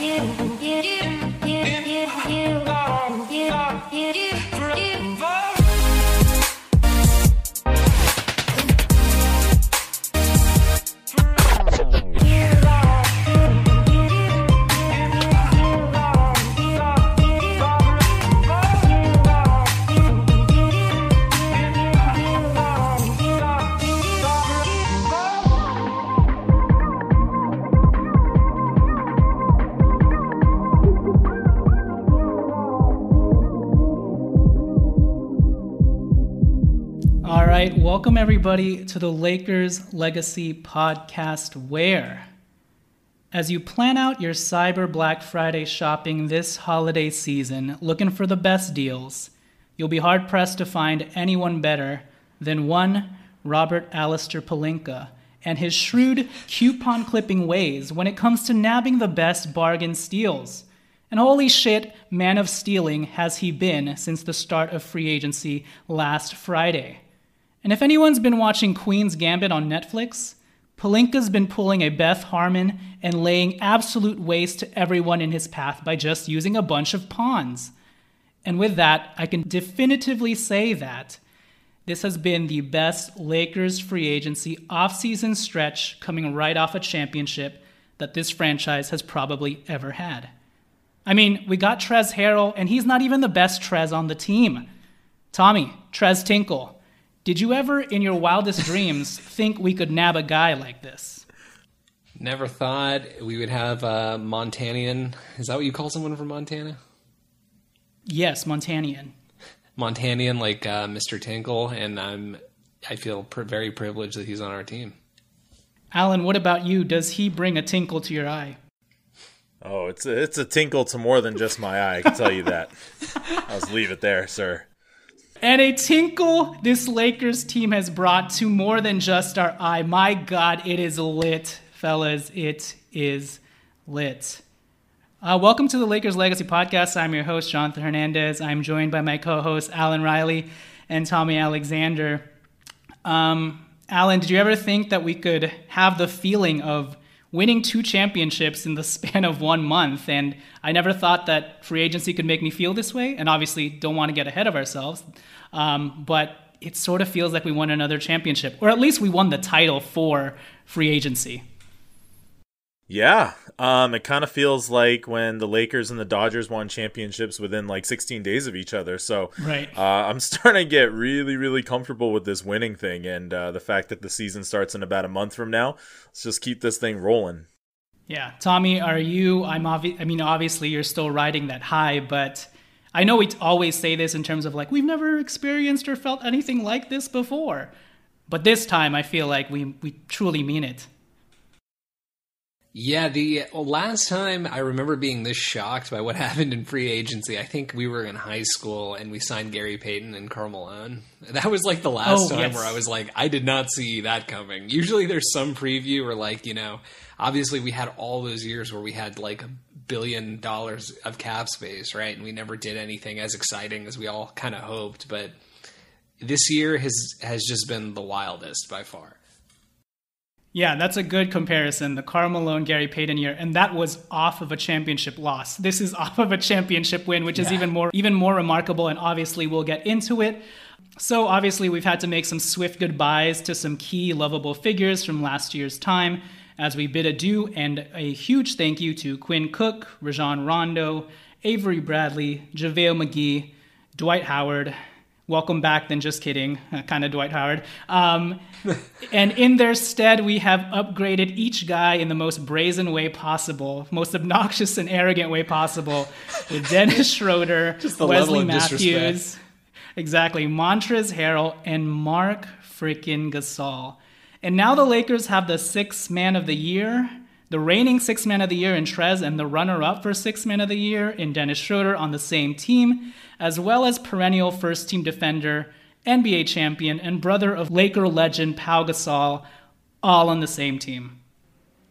All welcome everybody to the Lakers Legacy Podcast. Where, as you plan out your Cyber Black Friday shopping this holiday season, looking for the best deals, you'll be hard pressed to find anyone better than one Robert Alistair Pelinka and his shrewd coupon clipping ways when it comes to nabbing the best bargain steals. And holy shit, man of stealing has he been since the start of free agency last Friday. And if anyone's been watching Queen's Gambit on Netflix, Pelinka's been pulling a Beth Harmon and laying absolute waste to everyone in his path by just using a bunch of pawns. And with that, I can definitively say that this has been the best Lakers free agency offseason stretch coming right off a championship that this franchise has probably ever had. I mean, we got Trez Harrell, and he's not even the best Trez on the team. Tommy, Tres Tinkle, did you ever, in your wildest dreams, think we could nab a guy like this? Never thought we would have a Montanian. Is that what you call someone from Montana? Yes, Montanian. Montanian, like uh, Mr. Tinkle, and I'm. I feel pr- very privileged that he's on our team. Alan, what about you? Does he bring a tinkle to your eye? Oh, it's a, it's a tinkle to more than just my eye. I can tell you that. I'll just leave it there, sir. And a tinkle this Lakers team has brought to more than just our eye. My God, it is lit, fellas. It is lit. Uh, welcome to the Lakers Legacy Podcast. I'm your host, Jonathan Hernandez. I'm joined by my co hosts, Alan Riley and Tommy Alexander. Um, Alan, did you ever think that we could have the feeling of winning two championships in the span of one month? And I never thought that free agency could make me feel this way. And obviously, don't want to get ahead of ourselves. Um, but it sort of feels like we won another championship, or at least we won the title for free agency. Yeah, um, it kind of feels like when the Lakers and the Dodgers won championships within like 16 days of each other. So Right. uh, I'm starting to get really, really comfortable with this winning thing and uh, the fact that the season starts in about a month from now. Let's just keep this thing rolling. Yeah, Tommy, are you? I'm obvi- I mean, obviously, you're still riding that high, but I know we t- always say this in terms of like we've never experienced or felt anything like this before, but this time I feel like we we truly mean it. Yeah, the last time I remember being this shocked by what happened in free agency, I think we were in high school and we signed Gary Payton and Karl Malone. That was like the last Oh, time yes. where I was like, I did not see that coming. Usually there's some preview or like, you know, obviously we had all those years where we had like a billion dollars of cap space, right? And we never did anything as exciting as we all kind of hoped, but this year has has just been the wildest by far. Yeah, that's a good comparison. The Karl Malone, Gary Payton year, and that was off of a championship loss. This is off of a championship win, which is even more even more remarkable. And obviously, we'll get into it. So obviously, we've had to make some swift goodbyes to some key lovable figures from last year's time as we bid adieu. And a huge thank you to Quinn Cook, Rajon Rondo, Avery Bradley, JaVale McGee, Dwight Howard. Welcome back, then just kidding, kind of Dwight Howard. Um, and in their stead, we have upgraded each guy in the most brazen way possible, most obnoxious and arrogant way possible, with Dennis Schroeder, Just the level Wesley of disrespect. Matthews, exactly, Montrez Harrell, and Marc freaking Gasol. And now the Lakers have the sixth man of the year, the reigning six man of the year in Trez and the runner up for six man of the year in Dennis Schroeder on the same team, as well as perennial first team defender, NBA champion, and brother of Laker legend Pau Gasol, all on the same team.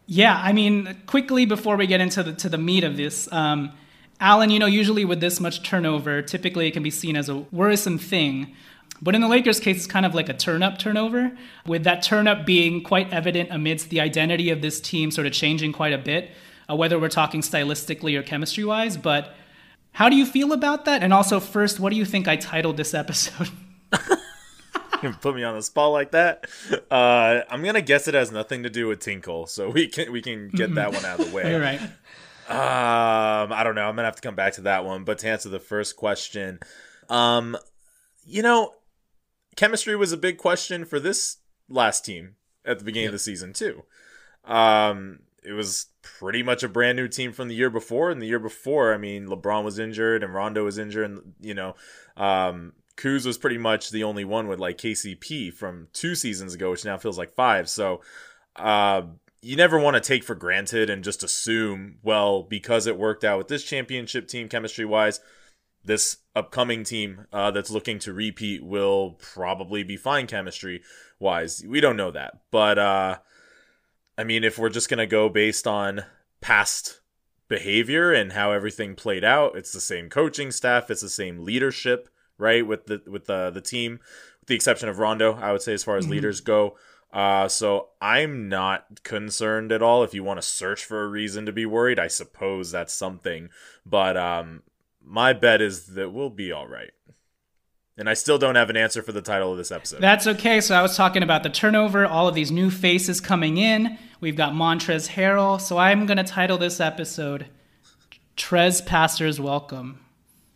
Yeah, I mean, quickly before we get into the to the meat of this, um, Alan, you know, usually with this much turnover, typically it can be seen as a worrisome thing. But in the Lakers' case, it's kind of like a turn up turnover, with that turn up being quite evident amidst the identity of this team sort of changing quite a bit, uh, whether we're talking stylistically or chemistry wise. But how do you feel about that? And also, first, what do you think I titled this episode? you put me on the spot like that. Uh, I'm gonna guess it has nothing to do with Tinkle, so we can we can get that one out of the way. You're right. Um, I don't know. I'm gonna have to come back to that one. But to answer the first question, um, you know, chemistry was a big question for this last team at the beginning yep. of the season too. Um, it was pretty much a brand new team from the year before, and the year before, I mean, LeBron was injured and Rondo was injured, and you know, um, Kuz was pretty much the only one with like KCP from two seasons ago, which now feels like five. So, uh, you never want to take for granted and just assume, well, because it worked out with this championship team chemistry wise, this upcoming team uh, that's looking to repeat will probably be fine chemistry wise. We don't know that. But, uh, I mean, if we're just going to go based on past behavior and how everything played out, it's the same coaching staff, it's the same leadership, right? With the, with the, the team, with the exception of Rondo, I would say, as far as mm-hmm. leaders go. Uh, so I'm not concerned at all. If you want to search for a reason to be worried, I suppose that's something. But um, my bet is that we'll be all right. And I still don't have an answer for the title of this episode. That's okay. So I was talking about the turnover, all of these new faces coming in. We've got Montrez Harrell. So I'm going to title this episode Trezzpassers Welcome.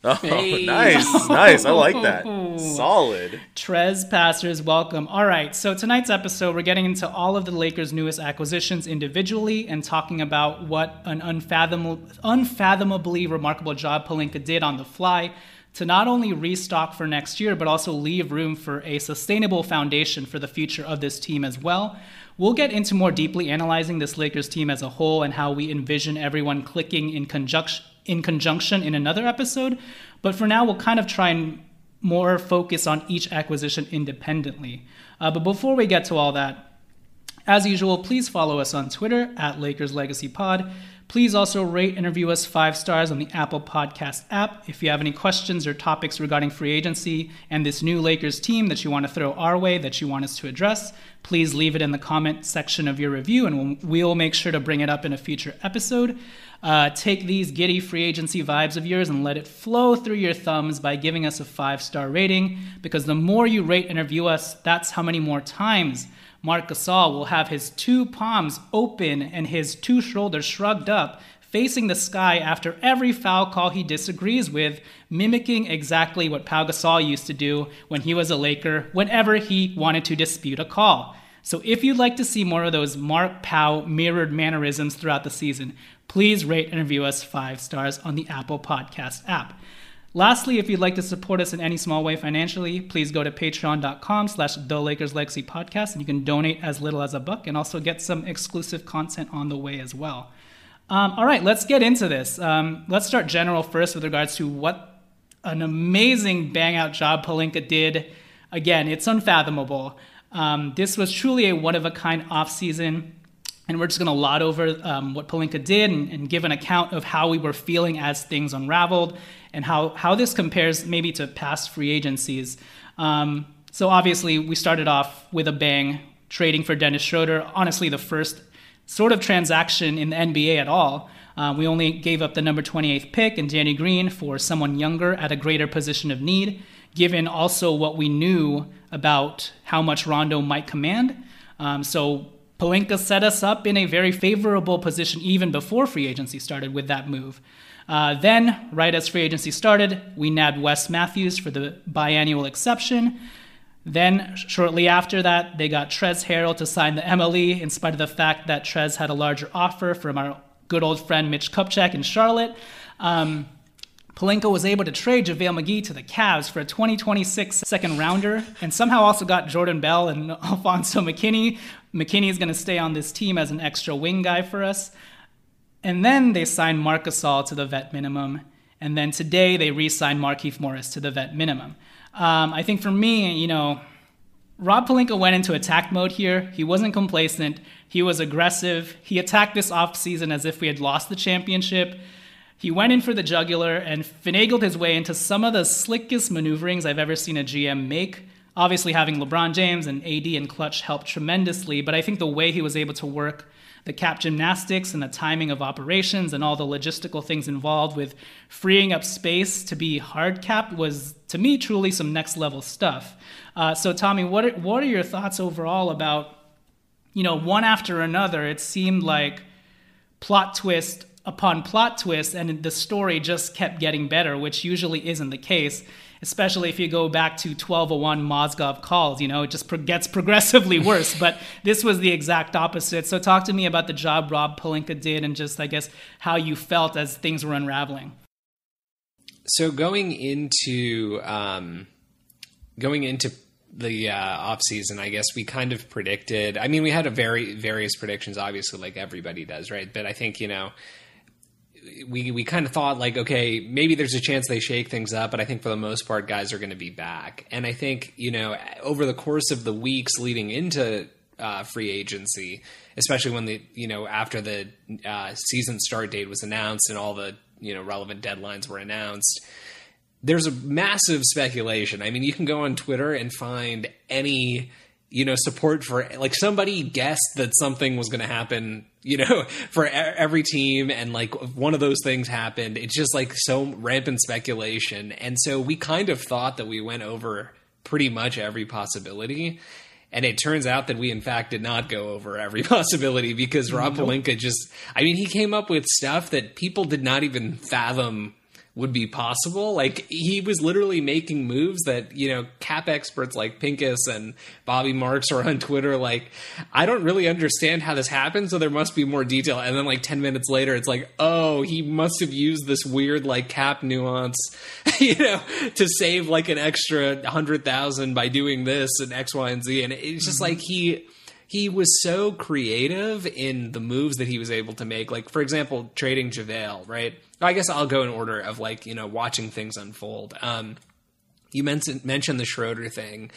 Oh, hey. nice, nice. I like that. Solid. Trezzpassers, welcome. All right, so tonight's episode, we're getting into all of the Lakers' newest acquisitions individually and talking about what an unfathomable, unfathomably remarkable job Pelinka did on the fly to not only restock for next year, but also leave room for a sustainable foundation for the future of this team as well. We'll get into more deeply analyzing this Lakers team as a whole and how we envision everyone clicking in conjunction in conjunction in another episode. But for now, we'll kind of try and more focus on each acquisition independently. Uh, but before we get to all that, as usual, please follow us on Twitter at Lakers Legacy Pod. Please also rate and review us five stars on the Apple Podcast app. If you have any questions or topics regarding free agency and this new Lakers team that you want to throw our way that you want us to address, please leave it in the comment section of your review and we'll, make sure to bring it up in a future episode. Uh, take these giddy free agency vibes of yours and let it flow through your thumbs by giving us a five star rating because the more you rate and review us, that's how many more times Marc Gasol will have his two palms open and his two shoulders shrugged up, facing the sky after every foul call he disagrees with, mimicking exactly what Pau Gasol used to do when he was a Laker whenever he wanted to dispute a call. So if you'd like to see more of those Marc Pau mirrored mannerisms throughout the season, please rate and review us five stars on the Apple Podcast app. Lastly, if you'd like to support us in any small way financially, please go to patreon.com slash the Lakers Legacy Podcast, and you can donate as little as a buck and also get some exclusive content on the way as well. Um, all right, let's get into this. Um, let's start general first with regards to what an amazing bang out job Pelinka did. Again, it's unfathomable. Um, this was truly a one of a kind offseason, and we're just going to lot over um, what Pelinka did and, and, give an account of how we were feeling as things unraveled and how, how this compares maybe to past free agencies. Um, so obviously, we started off with a bang, trading for Dennis Schroeder. Honestly, the first sort of transaction in the NBA at all. Uh, we only gave up the number 28th pick and Danny Green for someone younger at a greater position of need, given also what we knew about how much Rondo might command. Um, so Pelinka set us up in a very favorable position even before free agency started with that move. Uh, then, right as free agency started, we nabbed Wes Matthews for the biannual exception. Then, shortly after that, they got Trez Harrell to sign the MLE, in spite of the fact that Trez had a larger offer from our good old friend Mitch Kupchak in Charlotte. Um, Pelinka was able to trade JaVale McGee to the Cavs for a 2026 second rounder and somehow also got Jordan Bell and Alfonzo McKinnie. McKinnie is going to stay on this team as an extra wing guy for us. And then they signed Marc Gasol to the vet minimum. And then today they re signed Markieff Morris to the vet minimum. Um, I think for me, you know, Rob Pelinka went into attack mode here. He wasn't complacent. He was aggressive. He attacked this offseason as if we had lost the championship. He went in for the jugular and finagled his way into some of the slickest maneuverings I've ever seen a GM make. Obviously, having LeBron James and AD and Klutch helped tremendously, but I think the way he was able to work the cap gymnastics and the timing of operations and all the logistical things involved with freeing up space to be hard capped was, to me, truly some next level stuff. Uh, so, Tommy, what are, what are your thoughts overall about, you know, one after another? It seemed like plot twist upon plot twist, and the story just kept getting better, which usually isn't the case. Especially if you go back to 1201 Mozgov calls, you know, it just pro- gets progressively worse. but this was the exact opposite. So, talk to me about the job Rob Pelinka did and just, I guess, how you felt as things were unraveling. So, going into um, going into the uh, off season, I guess we kind of predicted. I mean, we had a very various predictions, obviously, like everybody does, right? But I think you know we we kind of thought like, okay, maybe there's a chance they shake things up, but I think for the most part, guys are going to be back. And I think you know over the course of the weeks leading into uh, free agency, especially when the you know after the uh, season start date was announced and all the you know relevant deadlines were announced. There's a massive speculation. I mean, you can go on Twitter and find any you know support for like somebody guessed that something was going to happen you know for every team and like one of those things happened it's just like so rampant speculation and so we kind of thought that we went over pretty much every possibility and it turns out that we in fact did not go over every possibility because Rob nope. Pelinka just I mean he came up with stuff that people did not even fathom would be possible. Like he was literally making moves that, you know, cap experts like Pincus and Bobby Marks are on Twitter like, I don't really understand how this happened, so there must be more detail. And then like 10 minutes later, it's like, oh, he must have used this weird like cap nuance, you know, to save like an extra hundred thousand by doing this and X, Y, and Z. And it's just mm-hmm. like he he was so creative in the moves that he was able to make. Like, for example, trading JaVale, right? I guess I'll go in order of like, you know, watching things unfold. Um, you mentioned, mentioned the Schroeder thing.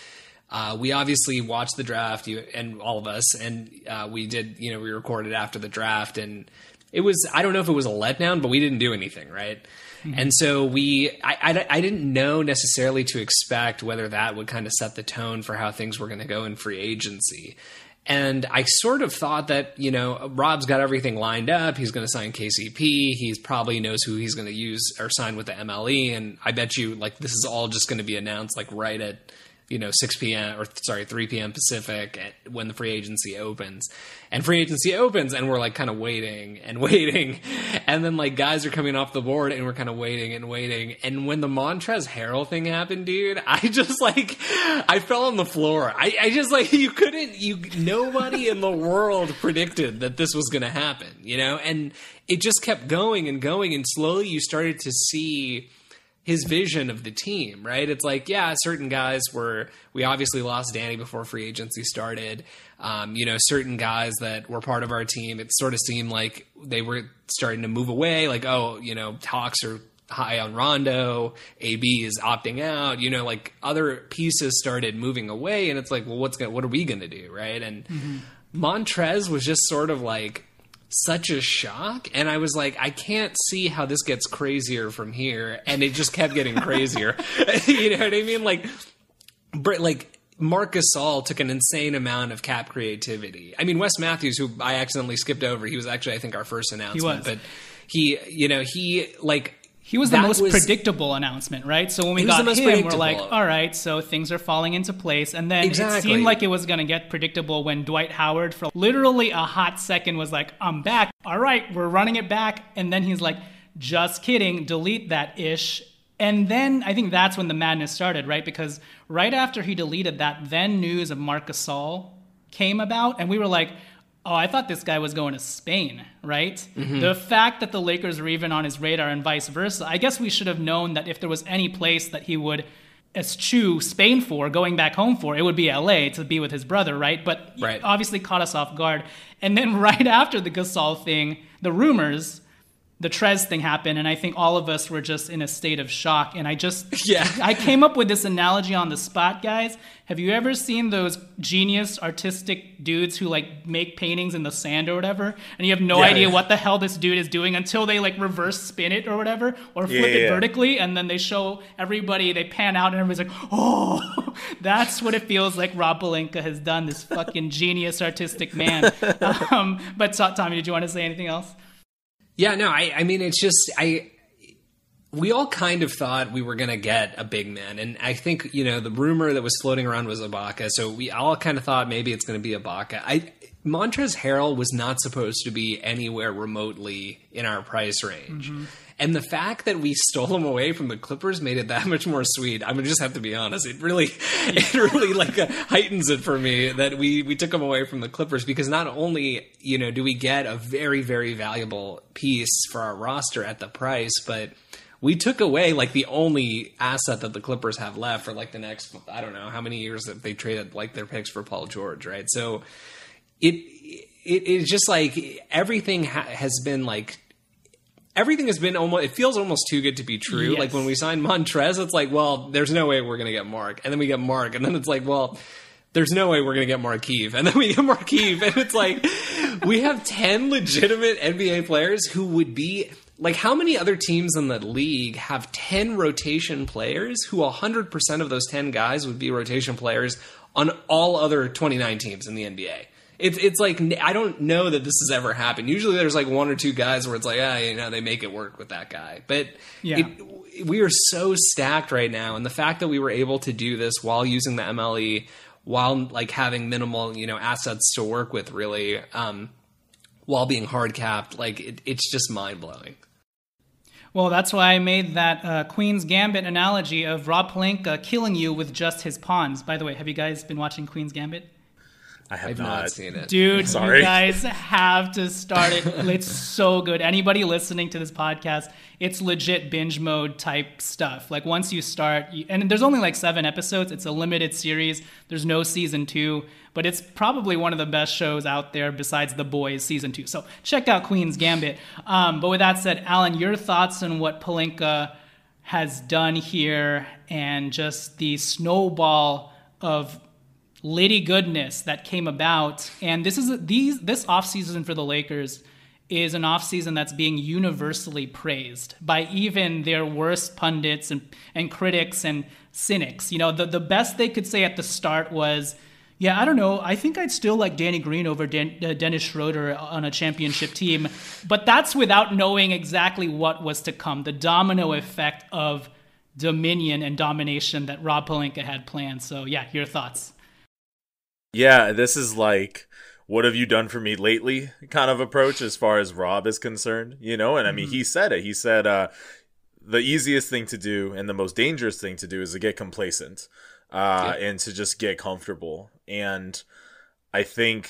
Uh, we obviously watched the draft, you, and all of us, and uh, we did, you know, we recorded after the draft, and it was, I don't know if it was a letdown, but we didn't do anything, right? Mm-hmm. And so we, I, I, I, didn't know necessarily to expect whether that would kind of set the tone for how things were going to go in free agency. And I sort of thought that, you know, Rob's got everything lined up. He's going to sign KCP. He's probably knows who he's going to use or sign with the MLE. And I bet you, like, this is all just going to be announced, like, right at you know 6 p.m. or sorry 3 p.m. Pacific at, when the free agency opens, and free agency opens, and we're like kind of waiting and waiting, and then like guys are coming off the board, and we're kind of waiting and waiting, and when the Montrezl Harrell thing happened, dude, I just like I fell on the floor. I, I just like you couldn't you nobody in the world predicted that this was going to happen, you know, and it just kept going and going, and slowly you started to see his vision of the team, right? It's like, yeah, certain guys were, we obviously lost Danny before free agency started. Um, you know, certain guys that were part of our team, it sort of seemed like they were starting to move away. Like, oh, you know, talks are high on Rondo, AB is opting out, you know, like other pieces started moving away. And it's like, well, what's going what are we going to do? Right. And mm-hmm. Montrez was just sort of like, such a shock and i was like i can't see how this gets crazier from here and it just kept getting crazier you know what i mean like like Marc Gasol took an insane amount of cap creativity. I mean, Wes Matthews, who I accidentally skipped over, he was actually, I think, our first announcement. He but he, you know, he like he was the most was, predictable announcement, right? So when we got him, we're like, all right, so things are falling into place. And then exactly. it seemed like it was going to get predictable when Dwight Howard, for literally a hot second, was like, I'm back. All right, we're running it back. And then he's like, just kidding, delete that ish. And then I think that's when the madness started, right? Because right after he deleted that, then news of Marc Gasol came about, and we were like, oh, I thought this guy was going to Spain, right? Mm-hmm. The fact that the Lakers were even on his radar and vice versa, I guess we should have known that if there was any place that he would eschew Spain for, going back home for, it would be LA to be with his brother, right? But right. obviously caught us off guard. And then right after the Gasol thing, the rumors the Trez thing happened, and I think all of us were just in a state of shock. And I just, yeah, I came up with this analogy on the spot, guys. Have you ever seen those genius artistic dudes who like make paintings in the sand or whatever, and you have no yeah, idea yeah. what the hell this dude is doing until they like reverse spin it or whatever, or flip yeah, it vertically, and then they show everybody, they pan out, and everybody's like, oh, that's what it feels like. Rob Pelinka has done. This fucking genius artistic man. um, but Tommy, did you want to say anything else? Yeah, no, I, I mean, it's just, I, we all kind of thought we were going to get a big man. And I think, you know, the rumor that was floating around was Ibaka. So we all kind of thought maybe it's going to be Ibaka. I, Montrezl Harrell was not supposed to be anywhere remotely in our price range. Mm-hmm. And the fact that we stole him away from the Clippers made it that much more sweet. I'm gonna just have to be honest. It really, it really like uh, heightens it for me that we we took him away from the Clippers because not only you know do we get a very very valuable piece for our roster at the price, but we took away like the only asset that the Clippers have left for like the next I don't know how many years that they traded like their picks for Paul George, right? So it it it's just like everything ha- has been like everything has been almost it feels almost too good to be true. Yes. Like when we signed Montrez, it's like, well, there's no way we're gonna get Marc. And then we get Marc, and then it's like, well, there's no way we're gonna get Markieff. And then we get Markieff, and it's like we have ten legitimate NBA players who would be like how many other teams in the league have 10 rotation players who 100% of those 10 guys would be rotation players on all other 29 teams in the NBA? It's it's like I don't know that this has ever happened. Usually there's like one or two guys where it's like ah you know they make it work with that guy, but yeah. It, we are so stacked right now, and the fact that we were able to do this while using the MLE, while like having minimal you know assets to work with, really, um, while being hard capped, like it, it's just mind blowing. Well, that's why I made that uh, Queen's Gambit analogy of Rob Pelinka killing you with just his pawns. By the way, have you guys been watching Queen's Gambit? I have not, not, seen it. Dude, Sorry. you guys have to start it. It's so good. Anybody listening to this podcast, it's legit binge mode type stuff. Like once you start, and there's only like seven episodes. It's a limited series. There's no season two, but it's probably one of the best shows out there besides The Boys season two. So check out Queen's Gambit. Um, but with that said, Alan, your thoughts on what Pelinka has done here and just the snowball of Litty goodness that came about. And this is these this offseason for the Lakers is an offseason that's being universally praised by even their worst pundits and, and critics and cynics. You know, the, the best they could say at the start was, yeah, I don't know. I think I'd still like Danny Green over Dan, uh, Dennis Schroeder on a championship team. But that's without knowing exactly what was to come the domino effect of dominion and domination that Rob Pelinka had planned. So, yeah, your thoughts. Yeah, this is like what have you done for me lately kind of approach as far as Rob is concerned, you know? And I mean, mm-hmm. he said it. He said uh the easiest thing to do and the most dangerous thing to do is to get complacent uh yeah. and to just get comfortable. And I think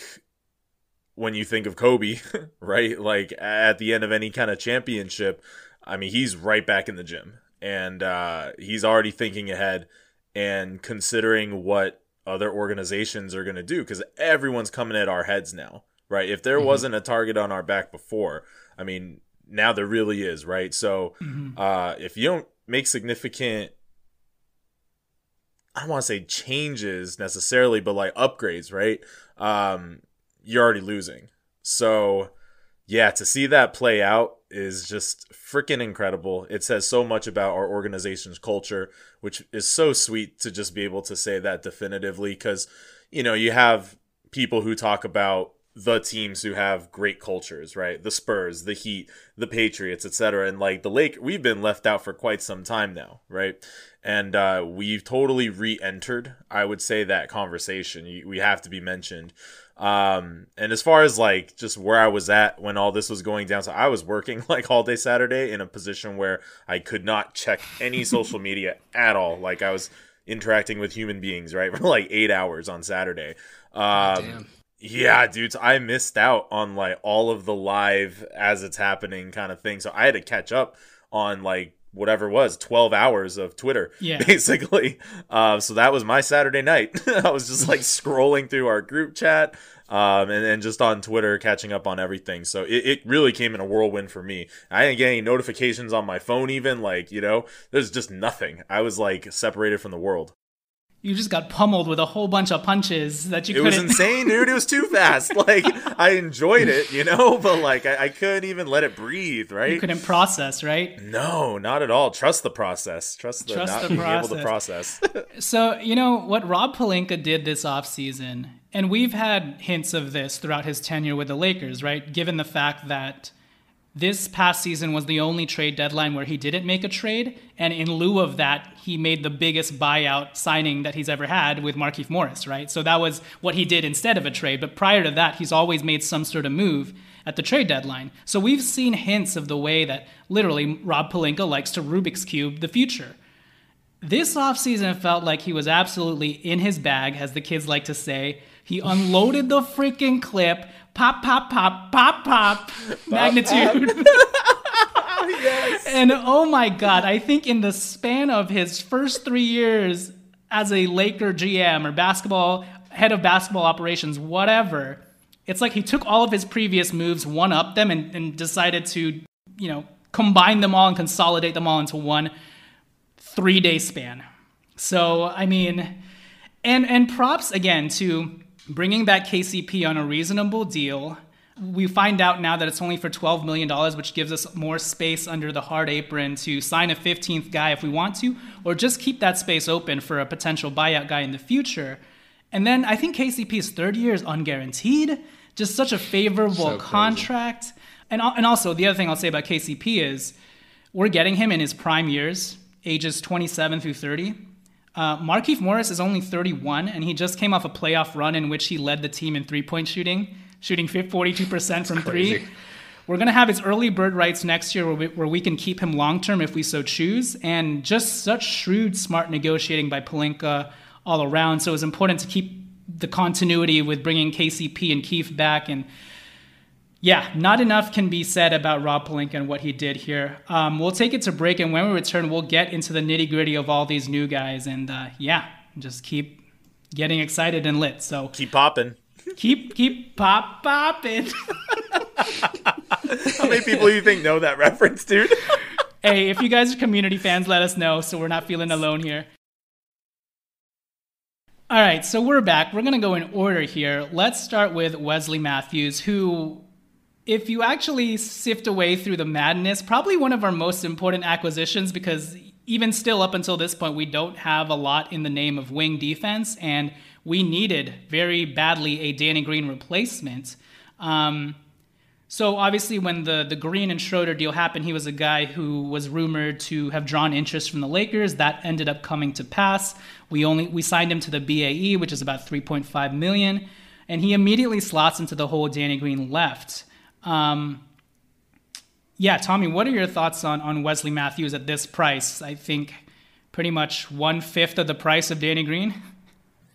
when you think of Kobe, right? Like at the end of any kind of championship, I mean, he's right back in the gym and uh he's already thinking ahead and considering what other organizations are going to do because everyone's coming at our heads now, right? If there mm-hmm. wasn't a target on our back before, I mean, now there really is, right? So mm-hmm. uh, if you don't make significant, I don't want to say changes necessarily, but like upgrades, right? Um, you're already losing. So yeah, to see that play out is just freaking incredible. It says so much about our organization's culture, which is so sweet to just be able to say that definitively because, you know, you have people who talk about the teams who have great cultures, right? The Spurs, the Heat, the Patriots, etc. And like the Lake, we've been left out for quite some time now, right? And uh, we've totally re-entered, I would say, that conversation. We have to be mentioned. Um, and as far as like just where I was at when all this was going down, so I was working like all day Saturday in a position where I could not check any social media at all. Like I was interacting with human beings, right, for like eight hours on Saturday. Um, yeah, dudes, I missed out on like all of the live as it's happening kind of thing. So I had to catch up on like whatever it was 12 hours of twitter Yeah. basically. Uh, so that was my saturday night. I was just like scrolling through our group chat um, and then just on twitter catching up on everything. So it, it really came in a whirlwind for me. I didn't get any notifications on my phone even like you know? There's just nothing. I was like separated from the world You just got pummeled with a whole bunch of punches that you it couldn't. was insane dude it was too fast like i enjoyed it you know but like I, I couldn't even let it breathe right you couldn't process, right? No, not at all. Trust the process. Trust the Trust not the being able to process. So, you know, what Rob Pelinka did this offseason, and we've had hints of this throughout his tenure with the Lakers, right? Given the fact that this past season was the only trade deadline where he didn't make a trade, and in lieu of that, he made the biggest buyout signing that he's ever had with Markieff Morris, right? So that was what he did instead of a trade. But prior to that, he's always made some sort of move at the trade deadline. So we've seen hints of the way that literally Rob Pelinka likes to Rubik's Cube the future. This offseason felt like he was absolutely in his bag, as the kids like to say. He unloaded the freaking clip. Pop, pop, pop, pop, pop. Magnitude. And oh my God, I think in the span of his first three years as a Laker GM or basketball, head of basketball operations, whatever, it's like he took all of his previous moves, one up them, and, and decided to, you know, combine them all and consolidate them all into one three day span. So, I mean, and and props again to bringing back KCP on a reasonable deal. We find out now that it's only for $12 million, which gives us more space under the hard apron to sign a 15th guy if we want to, or just keep that space open for a potential buyout guy in the future. And then I think KCP's third year is unguaranteed. Just such a favorable So contract. And, and also, the other thing I'll say about KCP is we're getting him in his prime years, ages 27 through 30. Uh, Markieff Morris is only 31, and he just came off a playoff run in which he led the team in three point shooting, shooting 42% from three. We're going to have his early bird rights next year where we, where we can keep him long term if we so choose. And just such shrewd, smart negotiating by Pelinka all around. So it was important to keep the continuity with bringing KCP and Keith back. And yeah, not enough can be said about Rob Pelinka and what he did here. Um, we'll take it to break, and when we return, we'll get into the nitty gritty of all these new guys. And uh, yeah, just keep getting excited and lit. So Keep popping. keep keep pop popping. How many people do you think know that reference, dude? hey, if you guys are community fans, let us know so we're not feeling alone here. All right, so we're back. We're going to go in order here. Let's start with Wesley Matthews, who, if you actually sift away through the madness, probably one of our most important acquisitions because even still up until this point, we don't have a lot in the name of wing defense, and we needed very badly a Danny Green replacement. Um, so obviously, when the the Green and Schroeder deal happened, he was a guy who was rumored to have drawn interest from the Lakers. That ended up coming to pass. We only we signed him to the BAE, which is about 3.5 million, and he immediately slots into the whole Danny Green left. Um, yeah, Tommy, what are your thoughts on on Wesley Matthews at this price? I think pretty much one fifth of the price of Danny Green.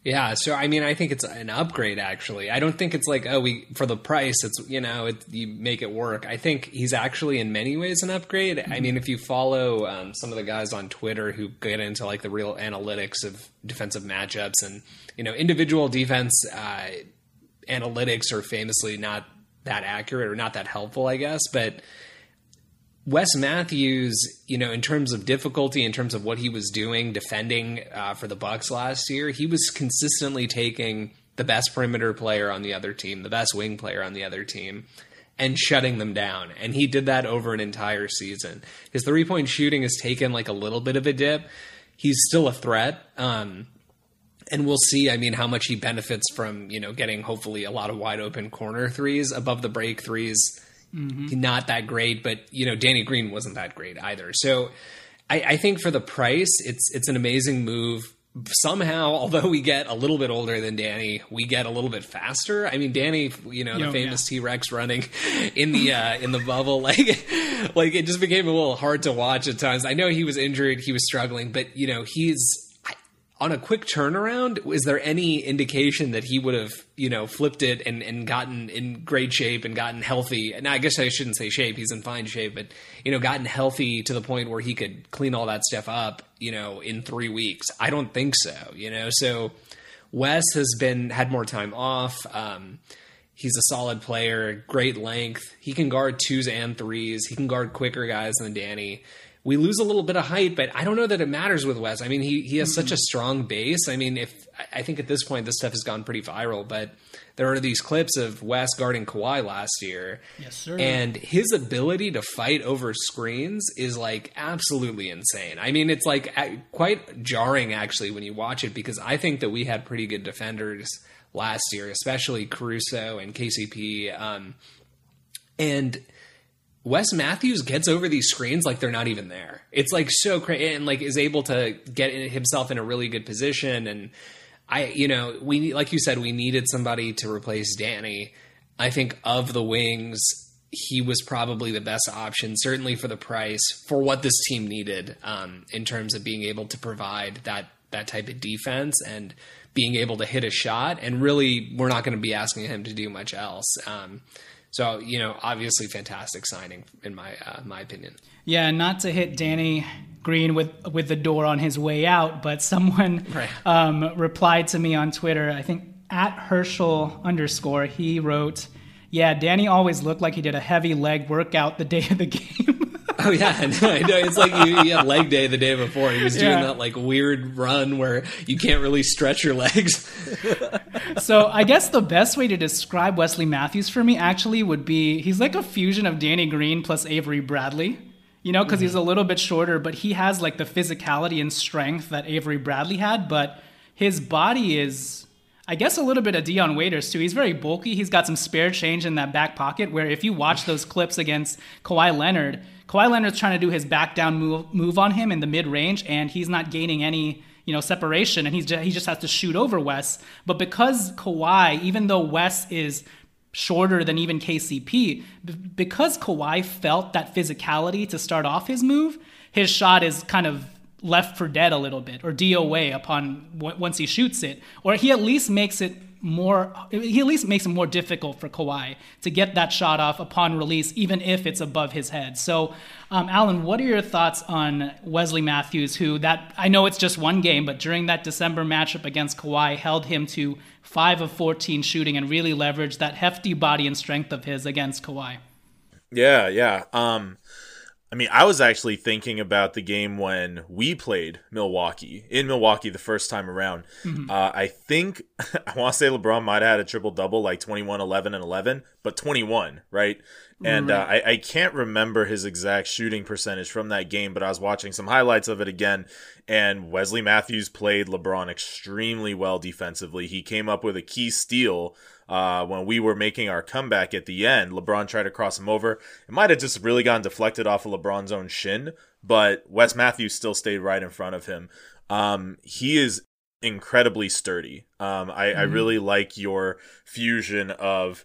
Yeah, so I mean, I think it's an upgrade. Actually, I don't think it's like oh, we for the price, it's you know, it, you make it work. I think he's actually in many ways an upgrade. I mean, if you follow um, some of the guys on Twitter who get into like the real analytics of defensive matchups and you know, individual defense uh, analytics are famously not that accurate or not that helpful, I guess, but. Wes Matthews, you know, in terms of difficulty, in terms of what he was doing defending uh, for the Bucks last year, he was consistently taking the best perimeter player on the other team, the best wing player on the other team, and shutting them down. And he did that over an entire season. His three point shooting has taken like a little bit of a dip. He's still a threat. Um, and we'll see. I mean, how much he benefits from you know getting hopefully a lot of wide open corner threes above the break threes. Not that great, but you know Danny Green wasn't that great either. So I, I think for the price, it's it's an amazing move. Somehow, although we get a little bit older than Danny, we get a little bit faster. I mean, Danny, you know, Yo, the famous yeah. T Rex running in the uh, in the bubble, like like it just became a little hard to watch at times. I know he was injured, he was struggling, but you know, he's on a quick turnaround, is there any indication that he would have, you know, flipped it and, and gotten in great shape and gotten healthy? And I guess I shouldn't say shape, he's in fine shape, but, you know, gotten healthy to the point where he could clean all that stuff up, you know, in three weeks? I don't think so, you know? So Wes has been, had more time off. Um, he's a solid player, great length. He can guard twos and threes. He can guard quicker guys than Danny we lose a little bit of height, but I don't know that it matters with Wes. I mean, he he has mm-hmm. such a strong base. I mean, if I think at this point this stuff has gone pretty viral, but there are these clips of Wes guarding Kawhi last year. Yes, sir. And his ability to fight over screens is like absolutely insane. I mean, it's like quite jarring actually when you watch it because I think that we had pretty good defenders last year, especially Caruso and KCP. Um, and Wes Matthews gets over these screens like they're not even there. It's like so crazy and like is able to get himself in a really good position. And I, you know, we like you said, we needed somebody to replace Danny. I think of the wings, he was probably the best option, certainly for the price for what this team needed um, in terms of being able to provide that that type of defense and being able to hit a shot. And really, we're not going to be asking him to do much else. Um, so you know, obviously, fantastic signing in my uh, my opinion. Yeah, not to hit Danny Green with with the door on his way out, but someone right. um, replied to me on Twitter. I think at Herschel underscore he wrote, "Yeah, Danny always looked like he did a heavy leg workout the day of the game." Oh yeah, I know. It's like you, you, had leg day the day before. He was doing yeah. that like weird run where you can't really stretch your legs. so I guess the best way to describe Wesley Matthews for me actually would be he's like a fusion of Danny Green plus Avery Bradley. You know, because mm-hmm. he's a little bit shorter, but he has like the physicality and strength that Avery Bradley had, but his body is I guess a little bit of Dion Waiters too. He's very bulky. He's got some spare change in that back pocket. Where if you watch those clips against Kawhi Leonard, Kawhi Leonard's trying to do his back down move, move on him in the mid range, and he's not gaining any you know separation, and he's just, he just has to shoot over Wes. But because Kawhi, even though Wes is shorter than even KCP, because Kawhi felt that physicality to start off his move, his shot is kind of left for dead a little bit or DOA upon once he shoots it, or he at least makes it more he at least makes it more difficult for Kawhi to get that shot off upon release, even if it's above his head. So, um, Alan, what are your thoughts on Wesley Matthews, who that I know it's just one game, but during that December matchup against Kawhi, held him to five of fourteen shooting and really leveraged that hefty body and strength of his against Kawhi. Yeah, yeah. Um, I mean, I was actually thinking about the game when we played Milwaukee in Milwaukee the first time around. Mm-hmm. Uh, I think I want to say LeBron might have had a triple double, like 21, 11, and 11, but 21, right? And uh, I, I can't remember his exact shooting percentage from that game, but I was watching some highlights of it again. And Wesley Matthews played LeBron extremely well defensively. He came up with a key steal uh, when we were making our comeback at the end. LeBron tried to cross him over. It might have just really gotten deflected off of LeBron's own shin, but Wes Matthews still stayed right in front of him. Um, he is incredibly sturdy. Um, I, mm-hmm. I really like your fusion of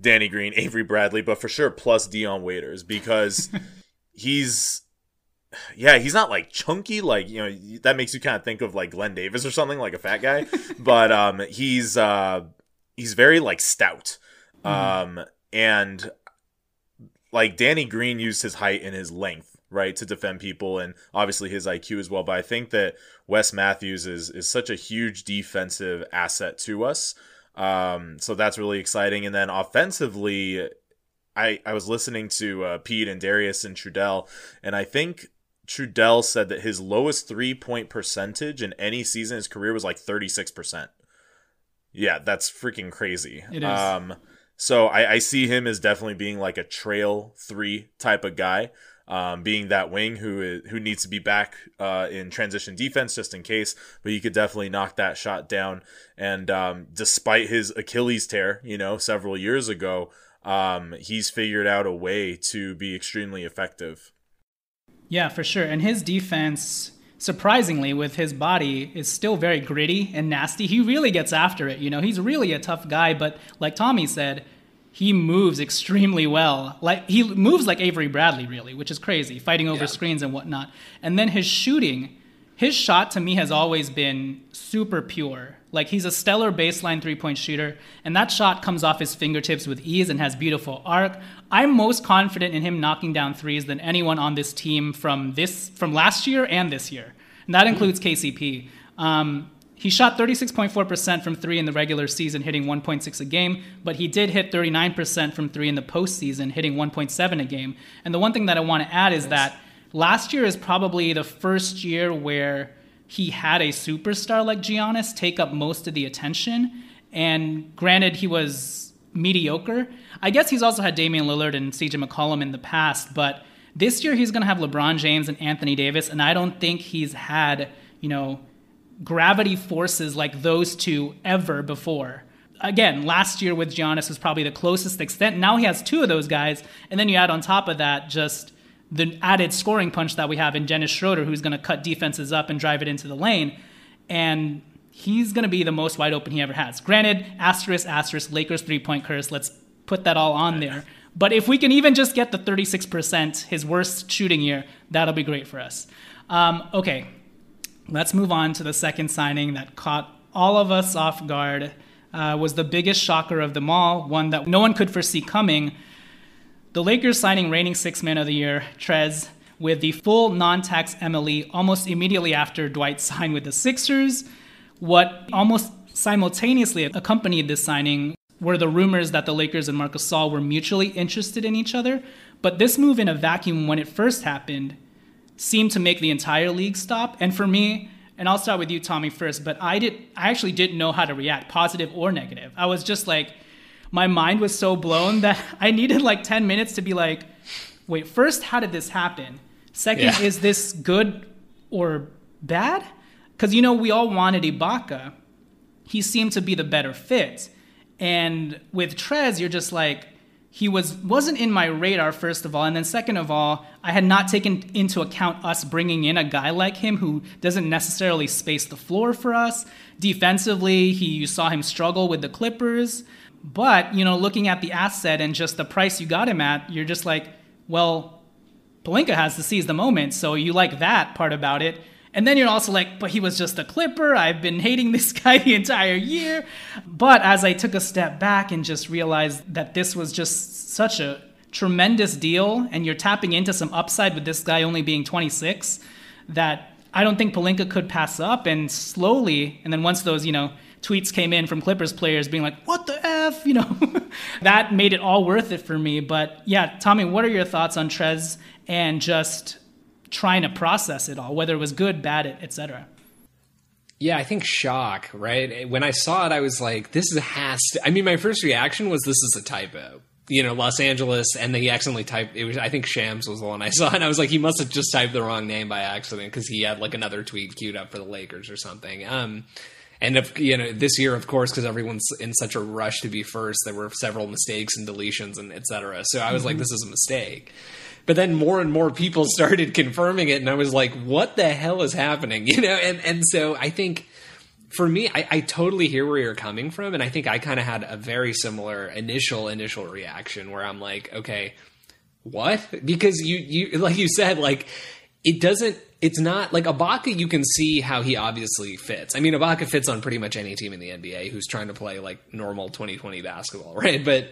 Danny Green, Avery Bradley, but for sure plus Dion Waiters because he's yeah, he's not like chunky, like you know that makes you kind of think of like Glen Davis or something, like a fat guy. but um, he's uh, he's very like stout, mm-hmm. um, and like Danny Green used his height and his length right to defend people, and obviously his IQ as well. But I think that Wes Matthews is is such a huge defensive asset to us um, so that's really exciting. And then offensively, I I was listening to uh, Pete and Darius and Trudell, and I think Trudell said that his lowest three point percentage in any season in his career was like thirty six percent. Yeah, that's freaking crazy. It is. Um, so I, I see him as definitely being like a trail three type of guy um, being that wing who is, who needs to be back uh, in transition defense just in case. But he could definitely knock that shot down. And um, despite his Achilles tear, you know, several years ago, um, he's figured out a way to be extremely effective. Yeah, for sure. And his defense, surprisingly, with his body, is still very gritty and nasty. He really gets after it. You know, he's really a tough guy. But like Tommy said, he moves extremely well. Like he moves like Avery Bradley, really, which is crazy, fighting over yeah. screens and whatnot. And then his shooting, his shot to me has always been super pure. Like he's a stellar baseline three point shooter, and that shot comes off his fingertips with ease and has beautiful arc. I'm most confident in him knocking down threes than anyone on this team from this from last year and this year, and that includes KCP. Um, he shot 36.4% from three in the regular season, hitting 1.6 a game, but he did hit 39% from three in the postseason, hitting 1.7 a game. And the one thing that I want to add is that last year is probably the first year where he had a superstar like Giannis take up most of the attention. And granted, he was mediocre. I guess he's also had Damian Lillard and CJ McCollum in the past, but this year he's going to have LeBron James and Anthony Davis, and I don't think he's had, you know, gravity forces like those two ever before. Again, last year with Giannis was probably the closest extent. Now he has two of those guys, and then you add on top of that just the added scoring punch that we have in Dennis Schroeder, who's going to cut defenses up and drive it into the lane. And he's going to be the most wide open he ever has. Granted, asterisk, asterisk, Lakers three point curse. Let's put that all on there. But if we can even just get the 36%, his worst shooting year, that'll be great for us. Um, okay, let's move on to the second signing that caught all of us off guard. Uh, was the biggest shocker of them all, one that no one could foresee coming. The Lakers signing reigning six man of the year, Trez, with the full non tax MLE almost immediately after Dwight signed with the Sixers. What almost simultaneously accompanied this signing were the rumors that the Lakers and Marc Gasol were mutually interested in each other. But this move in a vacuum, when it first happened, seemed to make the entire league stop. And for me, and I'll start with you, Tommy, first, but I did I actually didn't know how to react, positive or negative. I was just like, my mind was so blown that I needed like 10 minutes to be like, wait, first, how did this happen? Second, yeah. is this good or bad? Because, you know, we all wanted Ibaka. He seemed to be the better fit. And with Trez, you're just like, he was wasn't in my radar first of all and then second of all i had not taken into account us bringing in a guy like him who doesn't necessarily space the floor for us defensively he you saw him struggle with the clippers but, you know, looking at the asset and just the price you got him at, you're just like, well, Pelinka has to seize the moment. So you like that part about it. And then you're also like, but he was just a clipper. I've been hating this guy the entire year. But as I took a step back and just realized that this was just such a tremendous deal, and you're tapping into some upside with this guy only being 26, that I don't think Pelinka could pass up. And slowly, and then once those, you know, tweets came in from Clippers players being like, "What the f?" You know, that made it all worth it for me. But yeah, Tommy, what are your thoughts on Trez and just trying to process it all, whether it was good, bad, etc. Yeah, I think shock, right? When I saw it, I was like, "This is has to." I mean, my first reaction was, "This is a typo." You know, Los Angeles, and then he accidentally typed. It was, I think, Shams was the one I saw, and I was like, he must have just typed the wrong name by accident because he had like another tweet queued up for the Lakers or something. Um, and if you know this year, of course, because everyone's in such a rush to be first, there were several mistakes and deletions and etc. So I was mm-hmm. like, this is a mistake. But then more and more people started confirming it, and I was like, what the hell is happening? You know, and and so I think for me, I, I, totally hear where you're coming from, and I think I kind of had a very similar initial initial reaction where I'm like, okay, what? Because you you like you said, like it doesn't it's not like Ibaka. You can see how he obviously fits. I mean, Ibaka fits on pretty much any team in the NBA who's trying to play like normal 2020 basketball, right? But